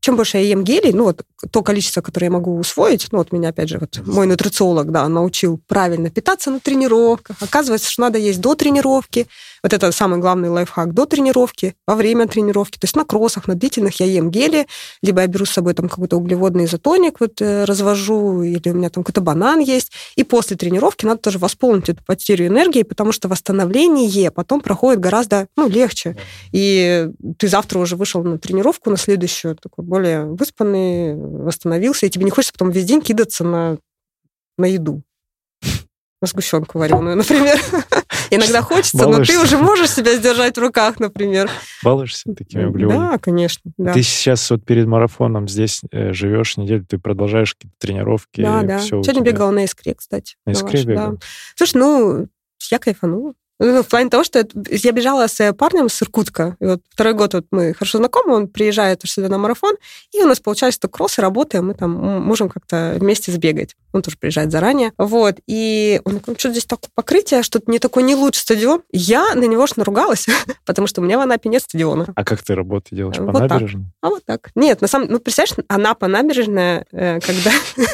чем больше я ем гелей, ну вот то количество, которое я могу усвоить, ну вот меня, опять же, вот мой нутрициолог, да, научил правильно питаться на тренировках. Оказывается, что надо есть до тренировки. Вот это самый главный лайфхак. До тренировки, во время тренировки. То есть на кроссах, на длительных я ем гели, либо я беру с собой там какой-то углеводный изотоник, вот э, развожу, или у меня там какой-то банан есть. И после тренировки надо тоже восполнить эту потерю энергии, потому что восстановление потом проходит гораздо ну, легче. И ты завтра уже вышел на тренировку, на следующую, такой более выспанный, восстановился, и тебе не хочется потом весь день кидаться на, на еду. На сгущенку вареную, например. *laughs* Иногда хочется, но ты уже можешь себя сдержать в руках, например. Балуешься такими углеводами? Да, конечно. Да. Ты сейчас вот перед марафоном здесь э, живешь неделю, ты продолжаешь какие-то тренировки. Да, да. Сегодня бегала на искре, кстати. На искре бегала? Да. Слушай, ну, я кайфанула. Ну, в плане того, что я бежала с парнем с Иркутска. И вот второй год вот мы хорошо знакомы, он приезжает сюда на марафон, и у нас получается, что кросс, работаем, мы там можем как-то вместе сбегать. Он тоже приезжает заранее. Вот. И он говорит, что здесь такое покрытие, что-то не такой не лучший стадион. Я на него ж наругалась, *laughs* потому что у меня в Анапе нет стадиона. А как ты работу делаешь? По вот набережной? Так. А вот так. Нет, на самом ну, представляешь, Анапа набережная, э, когда... *laughs*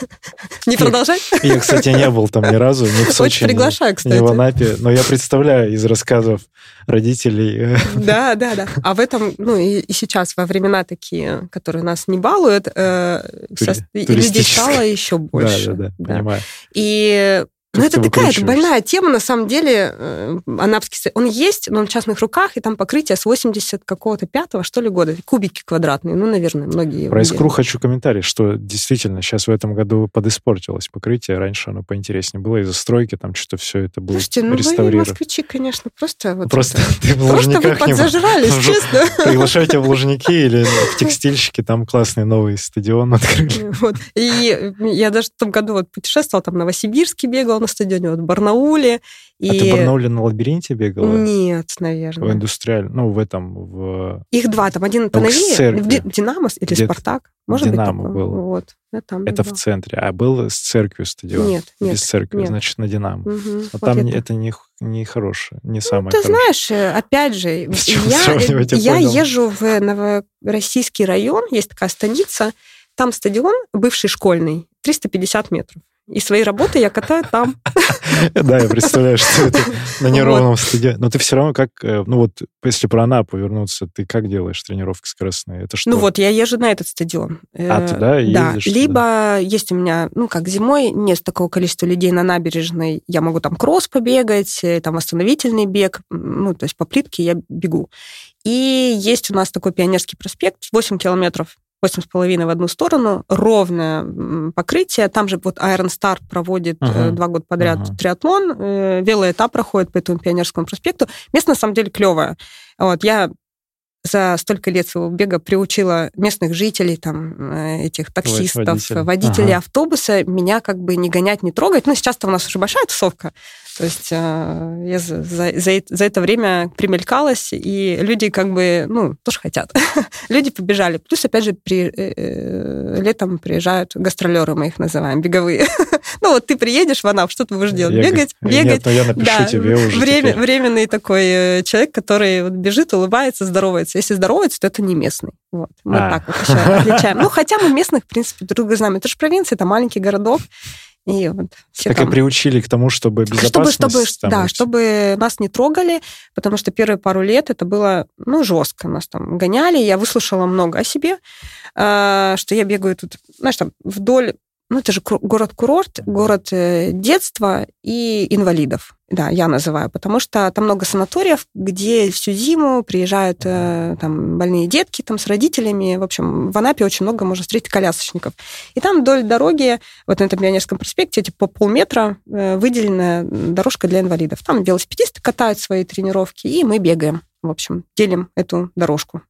Не продолжать? Я, кстати, не был там ни разу, ни в Сочи, приглашаю, кстати. ни в Анапе, но я представляю из рассказов родителей. *laughs* Да, да, да. А в этом, ну и, и сейчас во времена такие, которые нас не балуют, э, людей стало еще больше. Да, да, да, понимаю. И ну, это такая это больная тема, на самом деле. Э, анапский он есть, но он в частных руках, и там покрытие с 80 какого-то пятого, что ли, года. Кубики квадратные, ну, наверное, многие. Про искру хочу комментарий, что действительно сейчас в этом году подиспортилось покрытие. Раньше оно поинтереснее было из-за стройки, там что-то все это было Слушайте, ну вы москвичи, конечно, просто вот Просто это, ты в Просто вы подзажрались, честно. Приглашайте в Лужники или *laughs* в текстильщики, там классный новый стадион открыли. Вот. И я даже в том году вот путешествовала, там Новосибирске бегал, на стадионе, вот в Барнауле. И... А ты в Барнауле на лабиринте бегала? Нет, наверное. В индустриальном, ну, в этом, в... Их два, там один поновее, в Динамо или Где Спартак. Может Динамо быть, был. Вот. Я там это бегала. в центре. А был с церковью стадион? Нет, нет. Без церкви, нет. значит, на Динамо. Угу. Но вот там это. это не, не хорошее, не ну, самое ты хорошее. знаешь, э, опять же, *laughs* я, я езжу в Новороссийский район, есть такая станица, там стадион бывший школьный, 350 метров. И свои работы я катаю там. *laughs* Да, я представляю, что это на неровном стадионе. Но ты все равно как, э, ну вот, если про Анапу вернуться, ты как делаешь тренировки скоростные? Это что? Ну вот, я езжу на этот стадион. А, ты, да, ездишь? Да, либо есть у меня, ну как зимой, нет такого количества людей на набережной, я могу там кросс побегать, э, там восстановительный бег, ну то есть по плитке я бегу. И есть у нас такой пионерский проспект, 8 километров 8,5 в одну сторону, ровное покрытие. Там же вот Iron Star проводит uh-huh. два года подряд uh-huh. триатлон. Э, велоэтап проходит по этому Пионерскому проспекту. Место, на самом деле, клевое. Вот, я за столько лет своего бега приучила местных жителей, там, э, этих таксистов, водителей, водителей ага. автобуса, меня как бы не гонять, не трогать. Ну, сейчас-то у нас уже большая тусовка. То есть э, я за, за, за это время примелькалась, и люди как бы, ну, тоже хотят. *laughs* люди побежали. Плюс, опять же, при, э, летом приезжают гастролеры, мы их называем, беговые. *laughs* ну, вот ты приедешь в Анап, что ты будешь делать? Бегать, бегать. Нет, но я напишу да, тебе уже время, Временный такой человек, который бежит, улыбается, здоровается. Если здоровается, то это не местный. Вот. Мы а. так вот еще отличаем. Ну, хотя мы местных, в принципе, друг друга знаем. Это же провинция, это маленький городок. И вот так там... и приучили к тому, чтобы безопасность... Чтобы, чтобы, да, чтобы нас не трогали, потому что первые пару лет это было, ну, жестко. Нас там гоняли, я выслушала много о себе, а, что я бегаю тут, знаешь, там вдоль ну, это же город-курорт, город э, детства и инвалидов. Да, я называю, потому что там много санаториев, где всю зиму приезжают э, там больные детки там с родителями. В общем, в Анапе очень много можно встретить колясочников. И там вдоль дороги, вот на этом Пионерском проспекте, типа по полметра э, выделена дорожка для инвалидов. Там велосипедисты катают свои тренировки, и мы бегаем. В общем, делим эту дорожку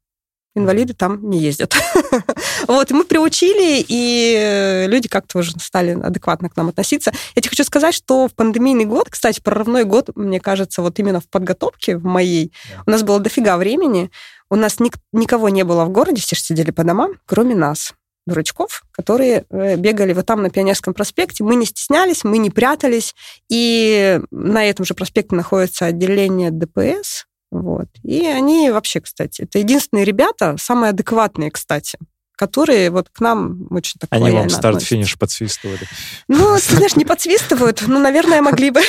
инвалиды там не ездят. *laughs* вот, и мы приучили, и э, люди как-то уже стали адекватно к нам относиться. Я тебе хочу сказать, что в пандемийный год, кстати, прорывной год, мне кажется, вот именно в подготовке в моей, у нас было дофига времени, у нас ник- никого не было в городе, все сидели по домам, кроме нас дурачков, которые э, бегали вот там на Пионерском проспекте. Мы не стеснялись, мы не прятались. И на этом же проспекте находится отделение ДПС, вот. И они вообще, кстати, это единственные ребята, самые адекватные, кстати. которые вот к нам очень так Они вам старт-финиш подсвистывали? Ну, *laughs* ты знаешь, не подсвистывают, но, наверное, могли бы.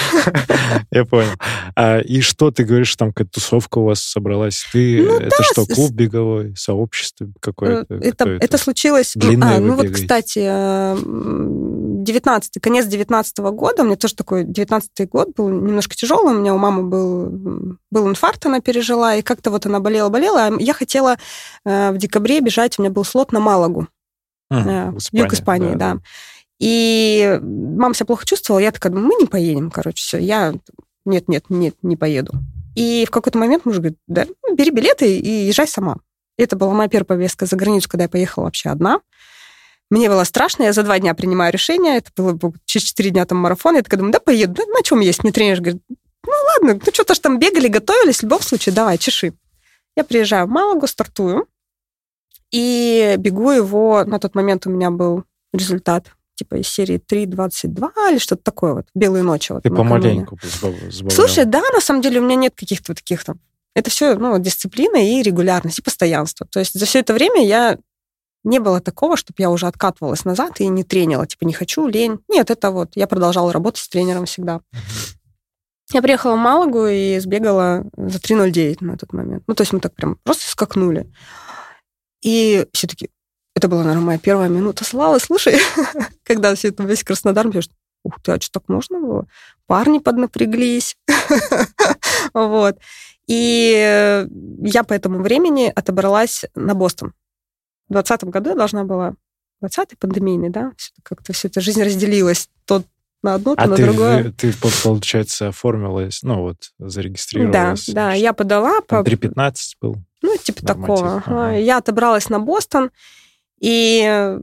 *laughs* Я понял. А, и что ты говоришь, там какая-то тусовка у вас собралась? Ты, ну, это да, что, клуб беговой, сообщество какое-то? Э, это, это? это случилось... Длинное а, ну вот, кстати, 19 конец 19 года, у меня тоже такой 19 год был немножко тяжелый, у меня у мамы был, был инфаркт, она пережила, и как-то вот она болела-болела, а я хотела э, в декабре бежать, у меня был слот на Малагу, а, э, юг Испании, да. да. И мама себя плохо чувствовала, я такая, мы не поедем, короче, все, я нет, нет, нет, не поеду. И в какой-то момент муж говорит, да, бери билеты и езжай сама. Это была моя первая поездка за границу, когда я поехала вообще одна. Мне было страшно, я за два дня принимаю решение, это было через четыре дня там марафон, я такая думаю, да поеду, да на чем есть? Мне тренер говорит, ну ладно, ну что-то ж там бегали, готовились, в любом случае, давай, чеши. Я приезжаю в Малагу, стартую, и бегу его, на тот момент у меня был результат типа из серии 3.22 или что-то такое вот, «Белые ночи». Вот, Ты помаленьку сбавляла. Слушай, да, на самом деле у меня нет каких-то таких там... Это все, ну, дисциплина и регулярность, и постоянство. То есть за все это время я не было такого, чтобы я уже откатывалась назад и не тренила, типа не хочу, лень. Нет, это вот я продолжала работать с тренером всегда. Я приехала в Малагу и сбегала за 3.09 на тот момент. Ну, то есть мы так прям просто скакнули. И все таки это была, наверное, моя первая минута славы. Слушай, *laughs* когда все это весь Краснодар пишет, ух ты, а что так можно было? Парни поднапряглись. *laughs* вот. И я по этому времени отобралась на Бостон. В 2020 году я должна была 20-й пандемийный, да, как-то все это жизнь разделилась. То на одно, то а на ты, другое. ты, получается, оформилась, ну вот, зарегистрировалась. Да, да, я подала. По... 3.15 был. Ну, типа такого. Ага. Я отобралась на Бостон и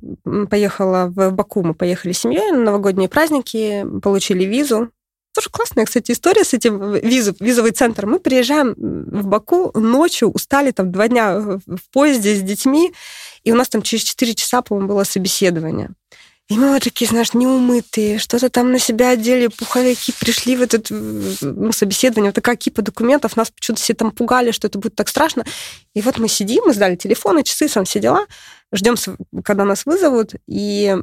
поехала в Баку. Мы поехали с семьей на новогодние праздники, получили визу. Тоже классная, кстати, история с этим визу, визовый центр. Мы приезжаем в Баку ночью, устали там два дня в поезде с детьми, и у нас там через 4 часа, по-моему, было собеседование. И мы вот такие, знаешь, неумытые, что-то там на себя одели, пуховики, пришли в это ну, собеседование, вот такая кипа документов, нас почему-то все там пугали, что это будет так страшно. И вот мы сидим, мы сдали телефоны, часы, сам все дела, ждем, когда нас вызовут, и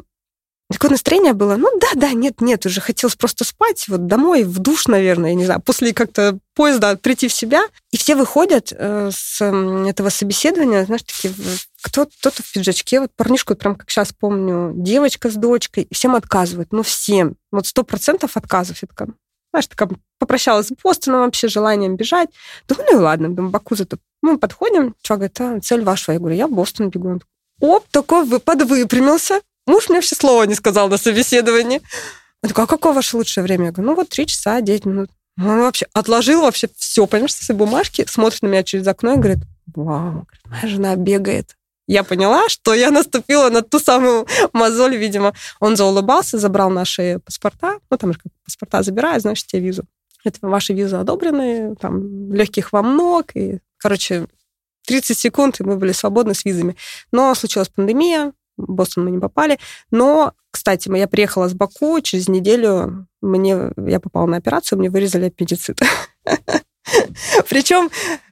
Такое настроение было, ну да, да, нет, нет, уже хотелось просто спать, вот домой, в душ, наверное, я не знаю, после как-то поезда прийти в себя. И все выходят э, с этого собеседования, знаешь, такие, кто, кто-то в пиджачке, вот парнишку, прям как сейчас помню, девочка с дочкой, и всем отказывают, ну всем, вот сто процентов отказов. Я такая, знаешь, такая попрощалась с Бостоном вообще, желанием бежать. Думаю, ну и ладно, думаю, Баку зато. Мы подходим, чувак говорит, а, цель ваша. Я говорю, я в Бостон бегу. Он такой, Оп, такой подвыпрямился, Муж мне вообще слова не сказал на собеседовании. Он такой, а какое ваше лучшее время? Я говорю, ну вот три часа, 9 минут. Он вообще отложил вообще все, понимаешь, все бумажки, смотрит на меня через окно и говорит, вау, моя жена бегает. Я поняла, что я наступила на ту самую мозоль, видимо. Он заулыбался, забрал наши паспорта. Ну, там же как паспорта забирают, значит, тебе визу. Это ваши визы одобрены, там, легких вам ног. И, короче, 30 секунд, и мы были свободны с визами. Но случилась пандемия, в Бостон мы не попали. Но, кстати, я приехала с Баку, через неделю мне, я попала на операцию, мне вырезали аппендицит. *laughs* Причем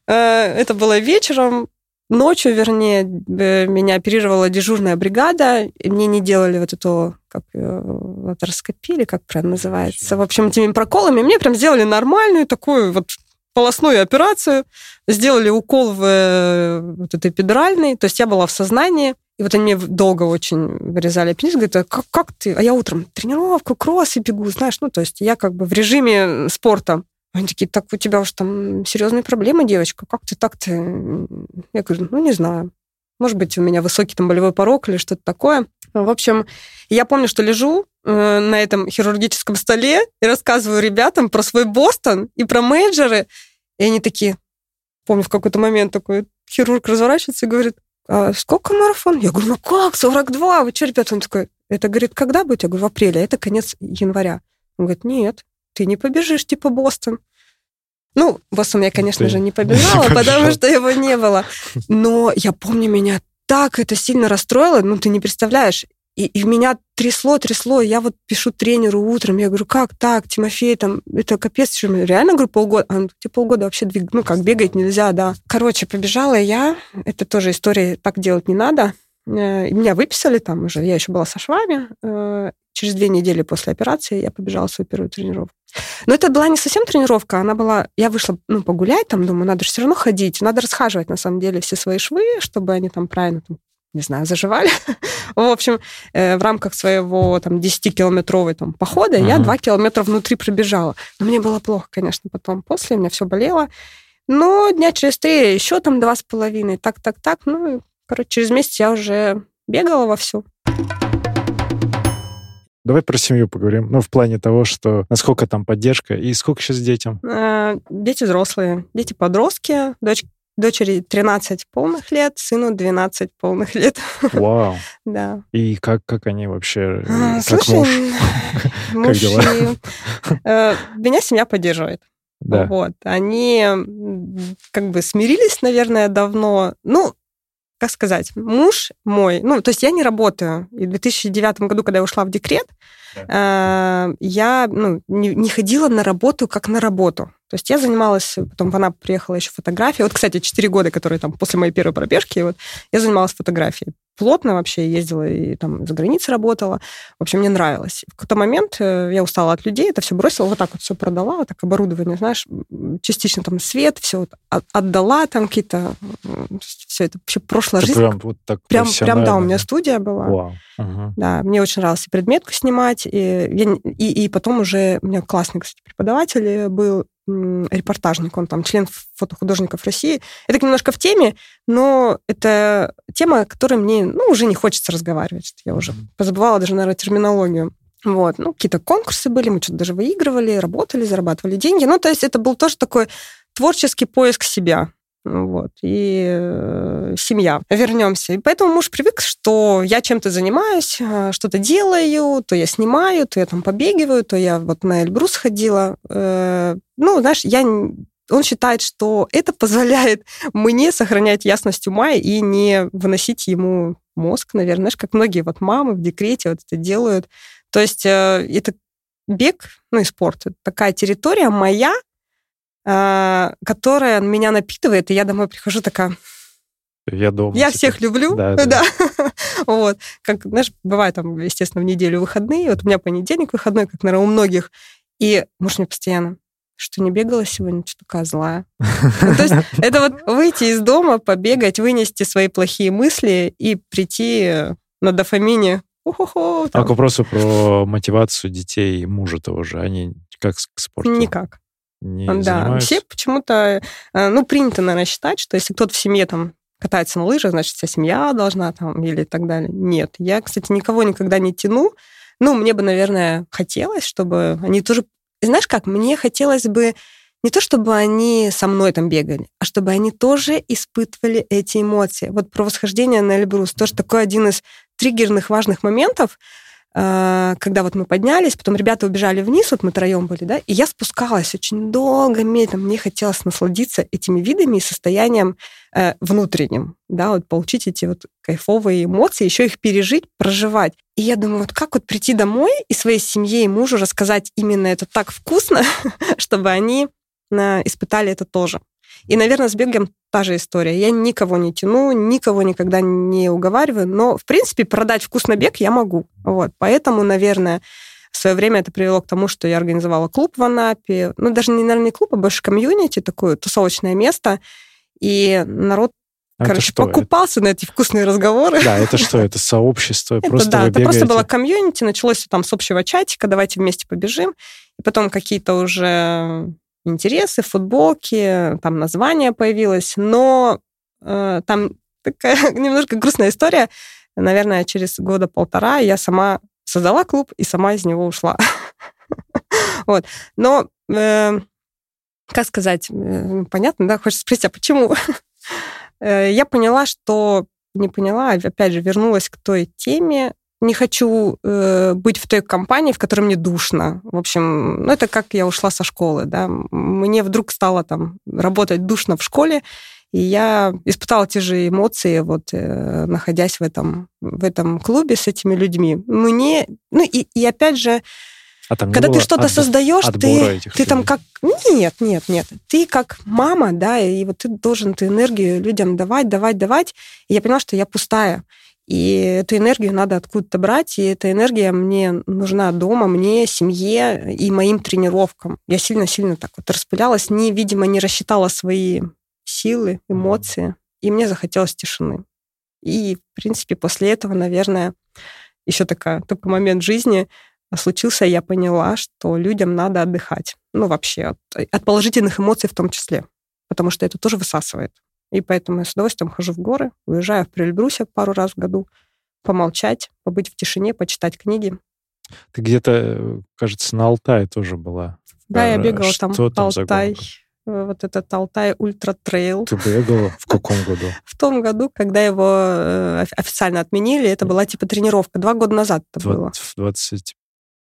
э, это было вечером, ночью, вернее, э, меня оперировала дежурная бригада, мне не делали вот эту как э, лапароскопию, или как правильно называется, в общем, этими проколами, мне прям сделали нормальную такую вот полостную операцию, сделали укол в вот этой эпидуральной, то есть я была в сознании, и вот они мне долго очень вырезали аппендикс, говорят, а как, как ты? А я утром тренировку, кроссы бегу, знаешь, ну, то есть я как бы в режиме спорта. Они такие, так у тебя уж там серьезные проблемы, девочка, как ты так-то? Я говорю, ну, не знаю. Может быть, у меня высокий там болевой порог или что-то такое. В общем, я помню, что лежу э, на этом хирургическом столе и рассказываю ребятам про свой Бостон и про менеджеры. И они такие, помню, в какой-то момент такой хирург разворачивается и говорит, а сколько марафон? Я говорю, ну как, 42? Вы что, ребята? Он такой, это, говорит, когда будет? Я говорю, в апреле, это конец января. Он говорит, нет, ты не побежишь, типа Бостон. Ну, Бостон я, конечно ты же, не побежала, не потому что его не было. Но я помню, меня так это сильно расстроило, ну, ты не представляешь. И, и меня трясло, трясло. Я вот пишу тренеру утром, я говорю, как так, Тимофей, там, это капец, что реально, говорю, полгода. А он, тебе полгода вообще двиг... ну, как бегать нельзя, да. Короче, побежала я. Это тоже история, так делать не надо. меня выписали там уже, я еще была со швами. Через две недели после операции я побежала свою первую тренировку. Но это была не совсем тренировка, она была... Я вышла ну, погулять, там, думаю, надо же все равно ходить, надо расхаживать, на самом деле, все свои швы, чтобы они там правильно там, не знаю, заживали. *laughs* в общем, э, в рамках своего там 10-километровой там похода uh-huh. я 2 километра внутри пробежала. Но мне было плохо, конечно, потом после, у меня все болело. Но дня через три еще там два с половиной, так, так, так. Ну, короче, через месяц я уже бегала вовсю. Давай про семью поговорим. Ну, в плане того, что насколько там поддержка и сколько сейчас детям? Э, дети взрослые, дети-подростки, дочь, дочери 13 полных лет, сыну 12 полных лет. Вау. *laughs* да. И как, как они вообще, а, как слушай, муж? *laughs* муж как дела? И, э, меня семья поддерживает. Да. Вот. Они как бы смирились, наверное, давно. Ну, как сказать, муж мой, ну, то есть я не работаю. И в 2009 году, когда я ушла в декрет, да. э, я ну, не, не ходила на работу как на работу. То есть я занималась, потом она приехала еще фотографией. Вот, кстати, 4 года, которые там после моей первой пробежки, вот, я занималась фотографией плотно вообще ездила и там за границей работала. В общем, мне нравилось. В какой-то момент э, я устала от людей, это все бросила, вот так вот все продала, вот так оборудование, знаешь, частично там свет, все вот отдала там какие-то, все это вообще прошлая это жизнь. Прям вот так прям, прям, да, у меня студия была. Вау. Угу. Да, мне очень нравилось и предметку снимать, и, я, и, и потом уже у меня классный, кстати, преподаватель был, репортажник, он там член фотохудожников России. Это немножко в теме, но это тема, о которой мне ну, уже не хочется разговаривать. Я уже позабывала даже, наверное, терминологию. Вот, ну, какие-то конкурсы были, мы что-то даже выигрывали, работали, зарабатывали деньги. Ну, то есть это был тоже такой творческий поиск себя. Вот, и э, семья. Вернемся. И поэтому муж привык, что я чем-то занимаюсь, э, что-то делаю, то я снимаю, то я там побегиваю, то я вот на Эльбрус ходила. Э, ну, знаешь, я он считает, что это позволяет *laughs* мне сохранять ясность ума и не выносить ему мозг, наверное, знаешь, как многие вот мамы в декрете вот это делают. То есть э, это бег, ну и спорт, это такая территория моя, которая меня напитывает, и я домой прихожу такая... Я дома. Я всех люблю. *laughs* Да, да. да. вот. Как, знаешь, бывает там, естественно, в неделю выходные. Вот у меня понедельник выходной, как, наверное, у многих. И муж мне постоянно, что не бегала сегодня, что такая злая. Ну, то есть *laughs* это вот выйти из дома, побегать, вынести свои плохие мысли и прийти на дофамине. А к вопросу про мотивацию детей и мужа того же, они как к спорту? Никак не да, занимаются? все почему-то, э, ну, принято, наверное, считать, что если кто-то в семье там катается на лыжах, значит, вся семья должна там или так далее. Нет, я, кстати, никого никогда не тяну. Ну, мне бы, наверное, хотелось, чтобы они тоже... Знаешь как, мне хотелось бы не то, чтобы они со мной там бегали, а чтобы они тоже испытывали эти эмоции. Вот про восхождение на Эльбрус тоже такой один из триггерных важных моментов, когда вот мы поднялись, потом ребята убежали вниз, вот мы троем были, да, и я спускалась очень долго, медленно, мне хотелось насладиться этими видами и состоянием э, внутренним, да, вот получить эти вот кайфовые эмоции, еще их пережить, проживать. И я думаю, вот как вот прийти домой и своей семье и мужу рассказать именно это так вкусно, *laughs* чтобы они э, испытали это тоже. И, наверное, с бегом та же история. Я никого не тяну, никого никогда не уговариваю, но, в принципе, продать вкусный бег я могу. Вот. Поэтому, наверное, в свое время это привело к тому, что я организовала клуб в Анапе. Ну, даже, не, наверное, не клуб, а больше комьюнити, такое тусовочное место. И народ а Короче, покупался это... на эти вкусные разговоры. Да, это что? Это сообщество? Это, просто да, это просто было комьюнити, началось там с общего чатика, давайте вместе побежим. И потом какие-то уже интересы, футболки, там название появилось, но э, там такая *laughs* немножко грустная история. Наверное, через года полтора я сама создала клуб и сама из него ушла. *laughs* вот. Но, э, как сказать, э, понятно, да, хочется спросить, а почему? *laughs* Э, я поняла, что не поняла, опять же, вернулась к той теме, не хочу э, быть в той компании, в которой мне душно. В общем, ну, это как я ушла со школы, да. Мне вдруг стало там работать душно в школе, и я испытала те же эмоции, вот, э, находясь в этом, в этом клубе с этими людьми. Мне, ну, и, и опять же, а там когда ты что-то создаешь, ты, ты там как... Нет, нет, нет. Ты как мама, да, и вот ты должен ты энергию людям давать, давать, давать. И я поняла, что я пустая. И эту энергию надо откуда-то брать, и эта энергия мне нужна дома, мне, семье и моим тренировкам. Я сильно-сильно так вот распылялась, не, видимо, не рассчитала свои силы, эмоции, и мне захотелось тишины. И, в принципе, после этого, наверное, еще такая, такой момент жизни случился, я поняла, что людям надо отдыхать. Ну, вообще, от, от положительных эмоций в том числе, потому что это тоже высасывает. И поэтому я с удовольствием хожу в горы, уезжаю в Прельбрусе пару раз в году, помолчать, побыть в тишине, почитать книги. Ты где-то, кажется, на Алтае тоже была. Да, я бегала там, там Алтай. Э, вот этот Altai Ultra Trail. Ты бегала в каком году? *laughs* В том году, когда его э, официально отменили, это была типа тренировка. Два года назад это было. В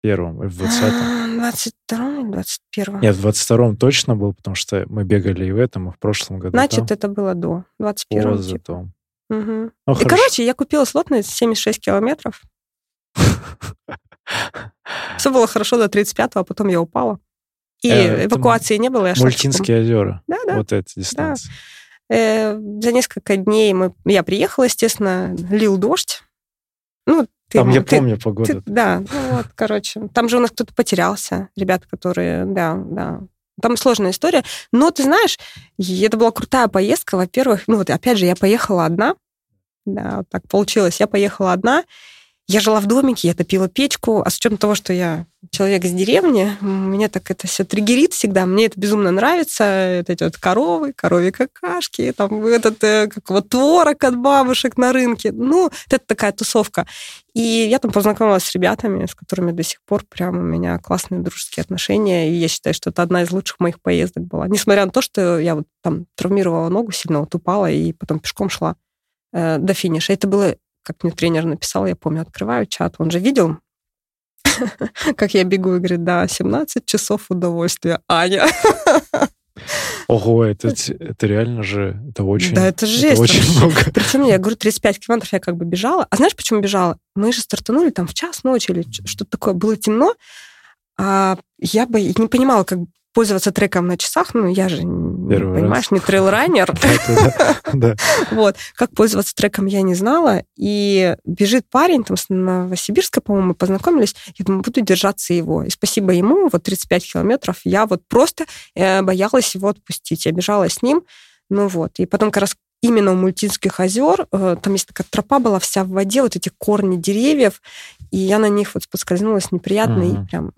21-м или в 20-м? 22-м, 21-м. Нет, в 22-м точно был, потому что мы бегали и в этом, и в прошлом году. Значит, там. это было до 21-м. О, зато. Угу. Ну, и, хорошо. короче, я купила слот на 76 километров. *laughs* Все было хорошо до 35-го, а потом я упала. И э, эвакуации не было. Я Мультинские озера. Да, да. Вот эта дистанция. Да. Э, за несколько дней мы, я приехала, естественно, лил дождь. Ну, ты, там я ты, помню погоду. Ты, да, ну вот, короче. Там же у нас кто-то потерялся. Ребята, которые, да, да. Там сложная история. Но ты знаешь, это была крутая поездка. Во-первых, ну вот опять же, я поехала одна. Да, вот так получилось. Я поехала одна. Я жила в домике, я топила печку, а с учетом того, что я человек из деревни, меня так это все триггерит всегда. Мне это безумно нравится. Это эти вот коровы, коровьи какашки, там этот э, как вот творог от бабушек на рынке. Ну, это такая тусовка. И я там познакомилась с ребятами, с которыми до сих пор прям у меня классные дружеские отношения. И я считаю, что это одна из лучших моих поездок была. Несмотря на то, что я вот там травмировала ногу сильно, вот упала и потом пешком шла э, до финиша. Это было как мне тренер написал, я помню, открываю чат, он же видел, *laughs* как я бегу и говорит, да, 17 часов удовольствия, Аня. *laughs* Ого, это, это реально же, это очень Да, это жесть. Это очень много. Причем, я говорю, 35 километров я как бы бежала. А знаешь, почему бежала? Мы же стартанули там в час ночи или что-то такое. Было темно, а я бы не понимала, как пользоваться треком на часах, ну, я же, Первый понимаешь, раз. не трейлранер. *laughs* *laughs* Вот. Как пользоваться треком, я не знала. И бежит парень там с Новосибирска, по-моему, познакомились. Я думаю, буду держаться его. И спасибо ему, вот 35 километров, я вот просто э, боялась его отпустить. Я бежала с ним, ну вот. И потом как раз именно у Мультинских озер, э, там есть такая тропа была вся в воде, вот эти корни деревьев, и я на них вот поскользнулась неприятно uh-huh. и прям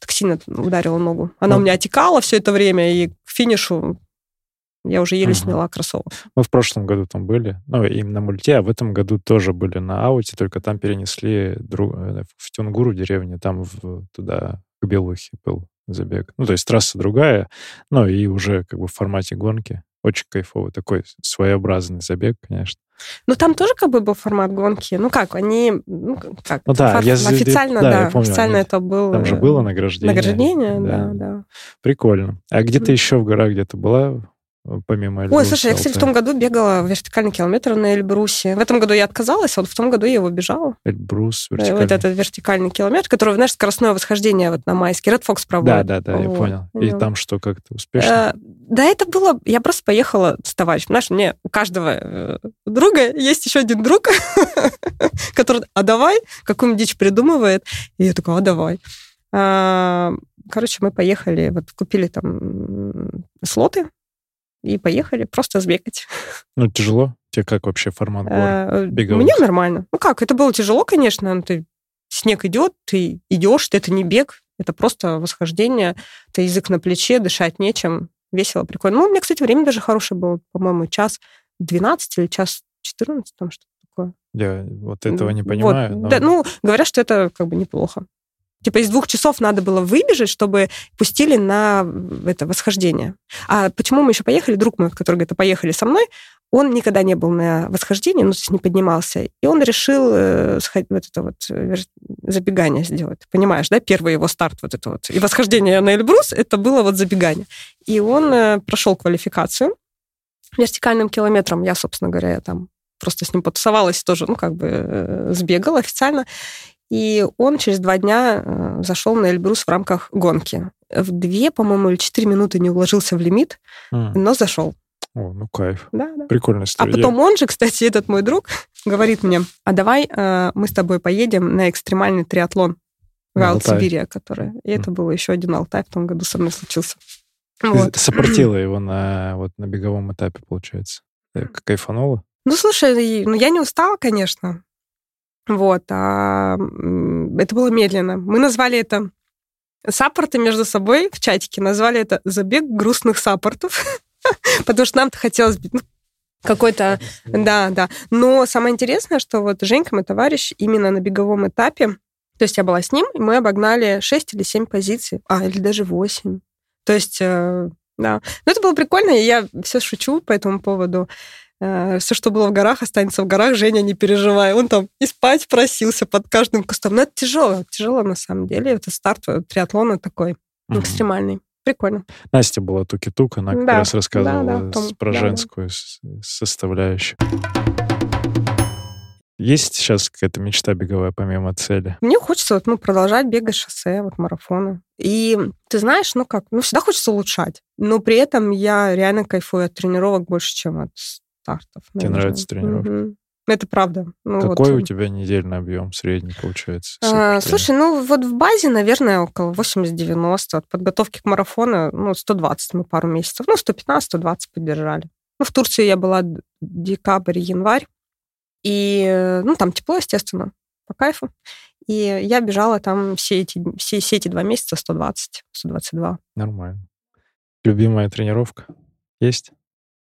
так сильно ударила ногу. Она uh-huh. у меня отекала все это время, и к финишу я уже еле uh-huh. сняла кроссовок. Мы в прошлом году там были, ну, именно на мульте, а в этом году тоже были на ауте, только там перенесли друг, э, в Тюнгуру деревню, там в, туда к Белухе был забег. Ну, то есть трасса другая, но и уже как бы в формате гонки. Очень кайфовый, такой своеобразный забег, конечно. Ну, там тоже как бы был формат гонки. Ну, как, они... Ну, как, ну да, я, официально, да, да помню, официально они, это было... Там же было награждение. Награждение, да, да. да. Прикольно. А где ты еще в горах где-то была? Помимо Эльбруса? Ой, слушай, я, кстати, в том году бегала вертикальный километр на Эльбрусе. В этом году я отказалась, а вот в том году я его бежала. Эльбрус, вертикальный. Вот этот вертикальный километр, который, знаешь, скоростное восхождение вот на майске. Red Fox проводит. Да, да, да, вот. я понял. И ну. там что, как-то успешно? А, да, это было... Я просто поехала с товарищем. Знаешь, мне у каждого э, друга есть еще один друг, *laughs* который, а давай, какую-нибудь дичь придумывает. И я такая, а давай. А, короче, мы поехали, вот купили там слоты и поехали просто сбегать. Ну, тяжело? Тебе как вообще формат гор беговых? Мне нормально. Ну как, это было тяжело, конечно. Ты, снег идет, ты идешь, это не бег, это просто восхождение, ты язык на плече, дышать нечем, весело, прикольно. Ну, у меня, кстати, время даже хорошее было, по-моему, час 12 или час 14, там что-то такое. Я вот этого не понимаю. Вот. Но... Да, ну, говорят, что это как бы неплохо. Типа из двух часов надо было выбежать, чтобы пустили на это восхождение. А почему мы еще поехали? Друг мой, который говорит, поехали со мной, он никогда не был на восхождении, ну, то есть не поднимался. И он решил э, сходить, вот это вот э, забегание сделать. Понимаешь, да? Первый его старт вот это вот. И восхождение на Эльбрус, это было вот забегание. И он э, прошел квалификацию вертикальным километром. Я, собственно говоря, я там просто с ним потусовалась тоже, ну, как бы э, сбегала официально. И он через два дня э, зашел на Эльбрус в рамках гонки. В две, по-моему, или четыре минуты не уложился в лимит, mm. но зашел. О, ну кайф. Да, да. Прикольная история. А потом он же, кстати, этот мой друг, *laughs* говорит мне, а давай э, мы с тобой поедем на экстремальный триатлон в Алтай. который... И это было еще один Алтай в том году со мной случился. Ты вот. сопротила *clears throat* его на, вот, на беговом этапе, получается? Ты кайфанула? Ну, слушай, ну, я не устала, конечно. Вот, а это было медленно. Мы назвали это саппорты между собой в чатике, назвали это забег грустных саппортов, *laughs* потому что нам-то хотелось ну, какой-то... Да, да. Но самое интересное, что вот Женька, мой товарищ, именно на беговом этапе, то есть я была с ним, и мы обогнали 6 или 7 позиций, а, или даже 8. То есть, э, да. Но это было прикольно, и я все шучу по этому поводу. Э, все, что было в горах, останется в горах, Женя, не переживай. Он там и спать просился под каждым кустом. Но это тяжело, тяжело на самом деле. Это старт триатлона такой угу. экстремальный. Прикольно. Настя была туки-тук, она как да, раз рассказывала да, да, том, про да, женскую да. составляющую. Есть сейчас какая-то мечта беговая помимо цели? Мне хочется вот, ну, продолжать бегать шоссе, вот марафоны. И ты знаешь, ну как, ну всегда хочется улучшать, но при этом я реально кайфую от тренировок больше, чем от стартов. Наверное. Тебе нравятся тренировки? Угу. Это правда. Ну, Какой вот. у тебя недельный объем средний получается? А, слушай, ну вот в базе, наверное, около 80-90. От подготовки к марафону, ну, 120 мы пару месяцев. Ну, 115-120 поддержали. Ну, в Турции я была декабрь, январь. И, ну, там тепло, естественно, по кайфу. И я бежала там все эти, все, все эти два месяца 120, 122. Нормально. Любимая тренировка есть?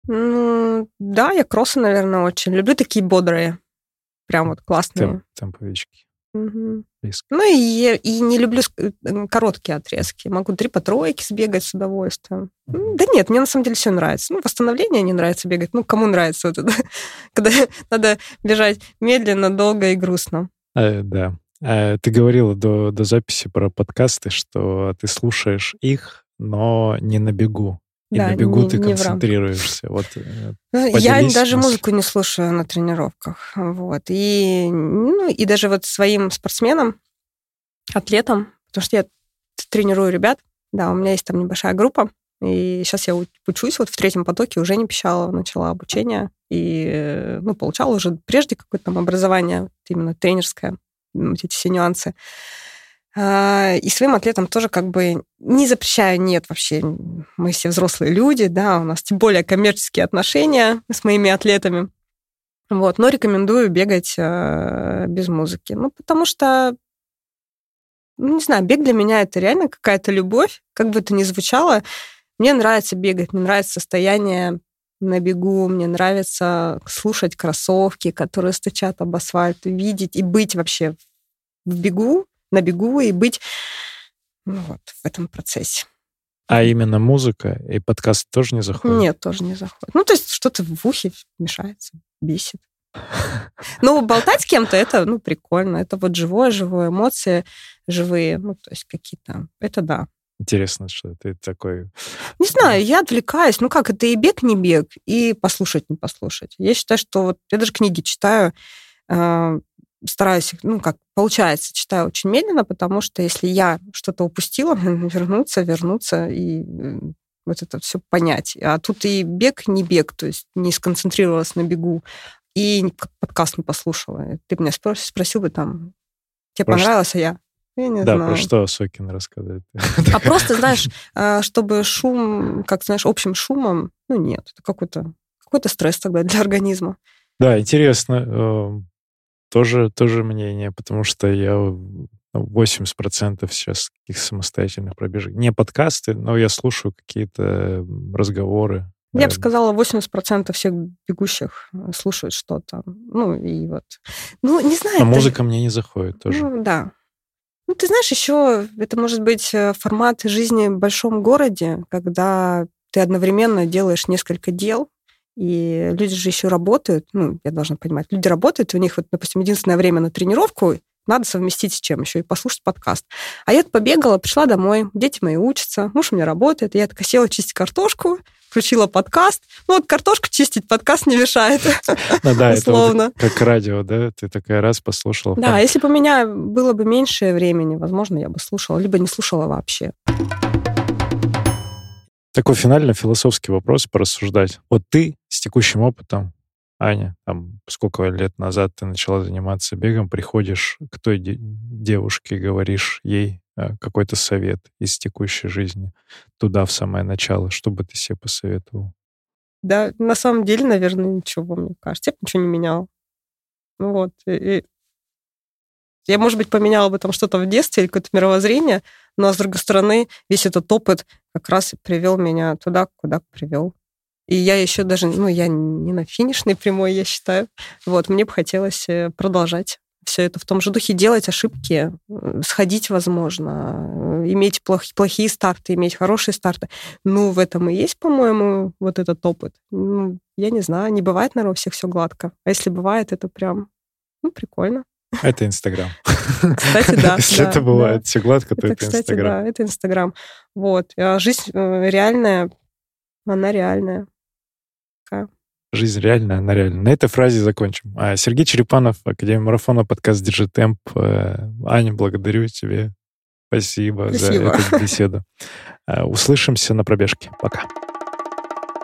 Ну, да, я кроссы, наверное, очень люблю такие бодрые. Прям вот классные. Темп, темповички. Угу. Ну и, и не люблю э, короткие отрезки. Могу три по тройке сбегать с удовольствием. Угу. Да нет, мне на самом деле все нравится. Ну, восстановление не нравится бегать. Ну, кому нравится вот это? *laughs* Когда *laughs* надо бежать медленно, долго и грустно. А, да. А, ты говорила до, до записи про подкасты, что ты слушаешь их, но не на бегу. И да, на бегу не, ты концентрируешься. Вот, э, ну, я даже музыку не слушаю на тренировках. Вот. И, ну, и даже вот своим спортсменам, атлетам, потому что я тренирую ребят, да, у меня есть там небольшая группа, и сейчас я учусь вот в третьем потоке, уже не пищала, начала обучение, и, э, ну, получала уже прежде какое-то там образование, именно тренерское, эти все нюансы. А, и своим атлетам тоже как бы не запрещаю, нет, вообще, мы все взрослые люди, да, у нас тем более коммерческие отношения с моими атлетами. Вот, но рекомендую бегать э, без музыки. Ну, потому что, ну, не знаю, бег для меня это реально какая-то любовь, как бы это ни звучало. Мне нравится бегать, мне нравится состояние на бегу, мне нравится слушать кроссовки, которые стучат об асфальт, видеть и быть вообще в бегу, на бегу и быть ну, вот, в этом процессе. А именно музыка и подкаст тоже не заходит? Нет, тоже не заходит. Ну, то есть что-то в ухе мешается, бесит. *laughs* Ну, болтать с кем-то, это, ну, прикольно. Это вот живое, живое, эмоции живые, ну, то есть какие-то, это да. Интересно, что ты такой... Не знаю, я отвлекаюсь. Ну как, это и бег, не бег, и послушать, не послушать. Я считаю, что вот я даже книги читаю, а, стараюсь, ну, как получается, читаю очень медленно, потому что если я что-то упустила, *laughs* вернуться, вернуться и вот это все понять. А тут и бег, не бег, то есть не сконцентрировалась на бегу, и подкаст не послушала. Ты меня спросил, спросил бы там, тебе про понравилось, что? а я... Я не да, знаю. про что Сокин рассказывает? *laughs* А просто, знаешь, *laughs* а, чтобы шум, как знаешь, общим шумом, ну нет, это какой-то какой-то стресс тогда для организма. Да, интересно. Тоже, тоже мнение, потому что я 80% сейчас каких самостоятельных пробежек. Не подкасты, но я слушаю какие-то разговоры. Я бы сказала, 80% всех бегущих э, слушают что-то. Ну, и вот. Ну, не знаю. А музыка мне не заходит тоже. Ну, да. Ну, ты знаешь, еще это может быть э, формат жизни в большом городе, когда ты одновременно делаешь несколько дел, и люди же еще работают, ну, я должна понимать, люди работают, у них вот, допустим, единственное время на тренировку надо совместить с чем еще и послушать подкаст. А я побегала, пришла домой, дети мои учатся, муж у меня работает, я такая села чистить картошку, включила подкаст. Ну вот картошку чистить подкаст не мешает. Ну да, это вот как радио, да? Ты такая раз послушала. Да, если бы у меня было бы меньше времени, возможно, я бы слушала, либо не слушала вообще. Такой финально философский вопрос порассуждать. Вот ты с текущим опытом Аня, там сколько лет назад ты начала заниматься бегом, приходишь к той де- девушке, говоришь ей э, какой-то совет из текущей жизни туда, в самое начало, что бы ты себе посоветовал? Да, на самом деле, наверное, ничего, мне кажется. Я ничего не менял. Ну вот. И я, может быть, поменяла бы там что-то в детстве или какое-то мировоззрение, но, с другой стороны, весь этот опыт как раз привел меня туда, куда привел. И я еще даже, ну, я не на финишной прямой, я считаю. Вот, мне бы хотелось э, продолжать все это в том же духе, делать ошибки, сходить, возможно, э, иметь плохие, плохие старты, иметь хорошие старты. Ну, в этом и есть, по-моему, вот этот опыт. Ну, я не знаю, не бывает, наверное, у всех все гладко. А если бывает, это прям, ну, прикольно. Это Инстаграм. Кстати, да. Если это бывает все гладко, то это Инстаграм. Кстати, да, это Инстаграм. Вот. А жизнь э, реальная, она реальная. Жизнь реальная, она реальная. На этой фразе закончим. А, Сергей Черепанов, Академия марафона, подкаст «Держи темп». Э, Аня, благодарю тебе. Спасибо, Спасибо. за эту беседу. А, услышимся на пробежке. Пока.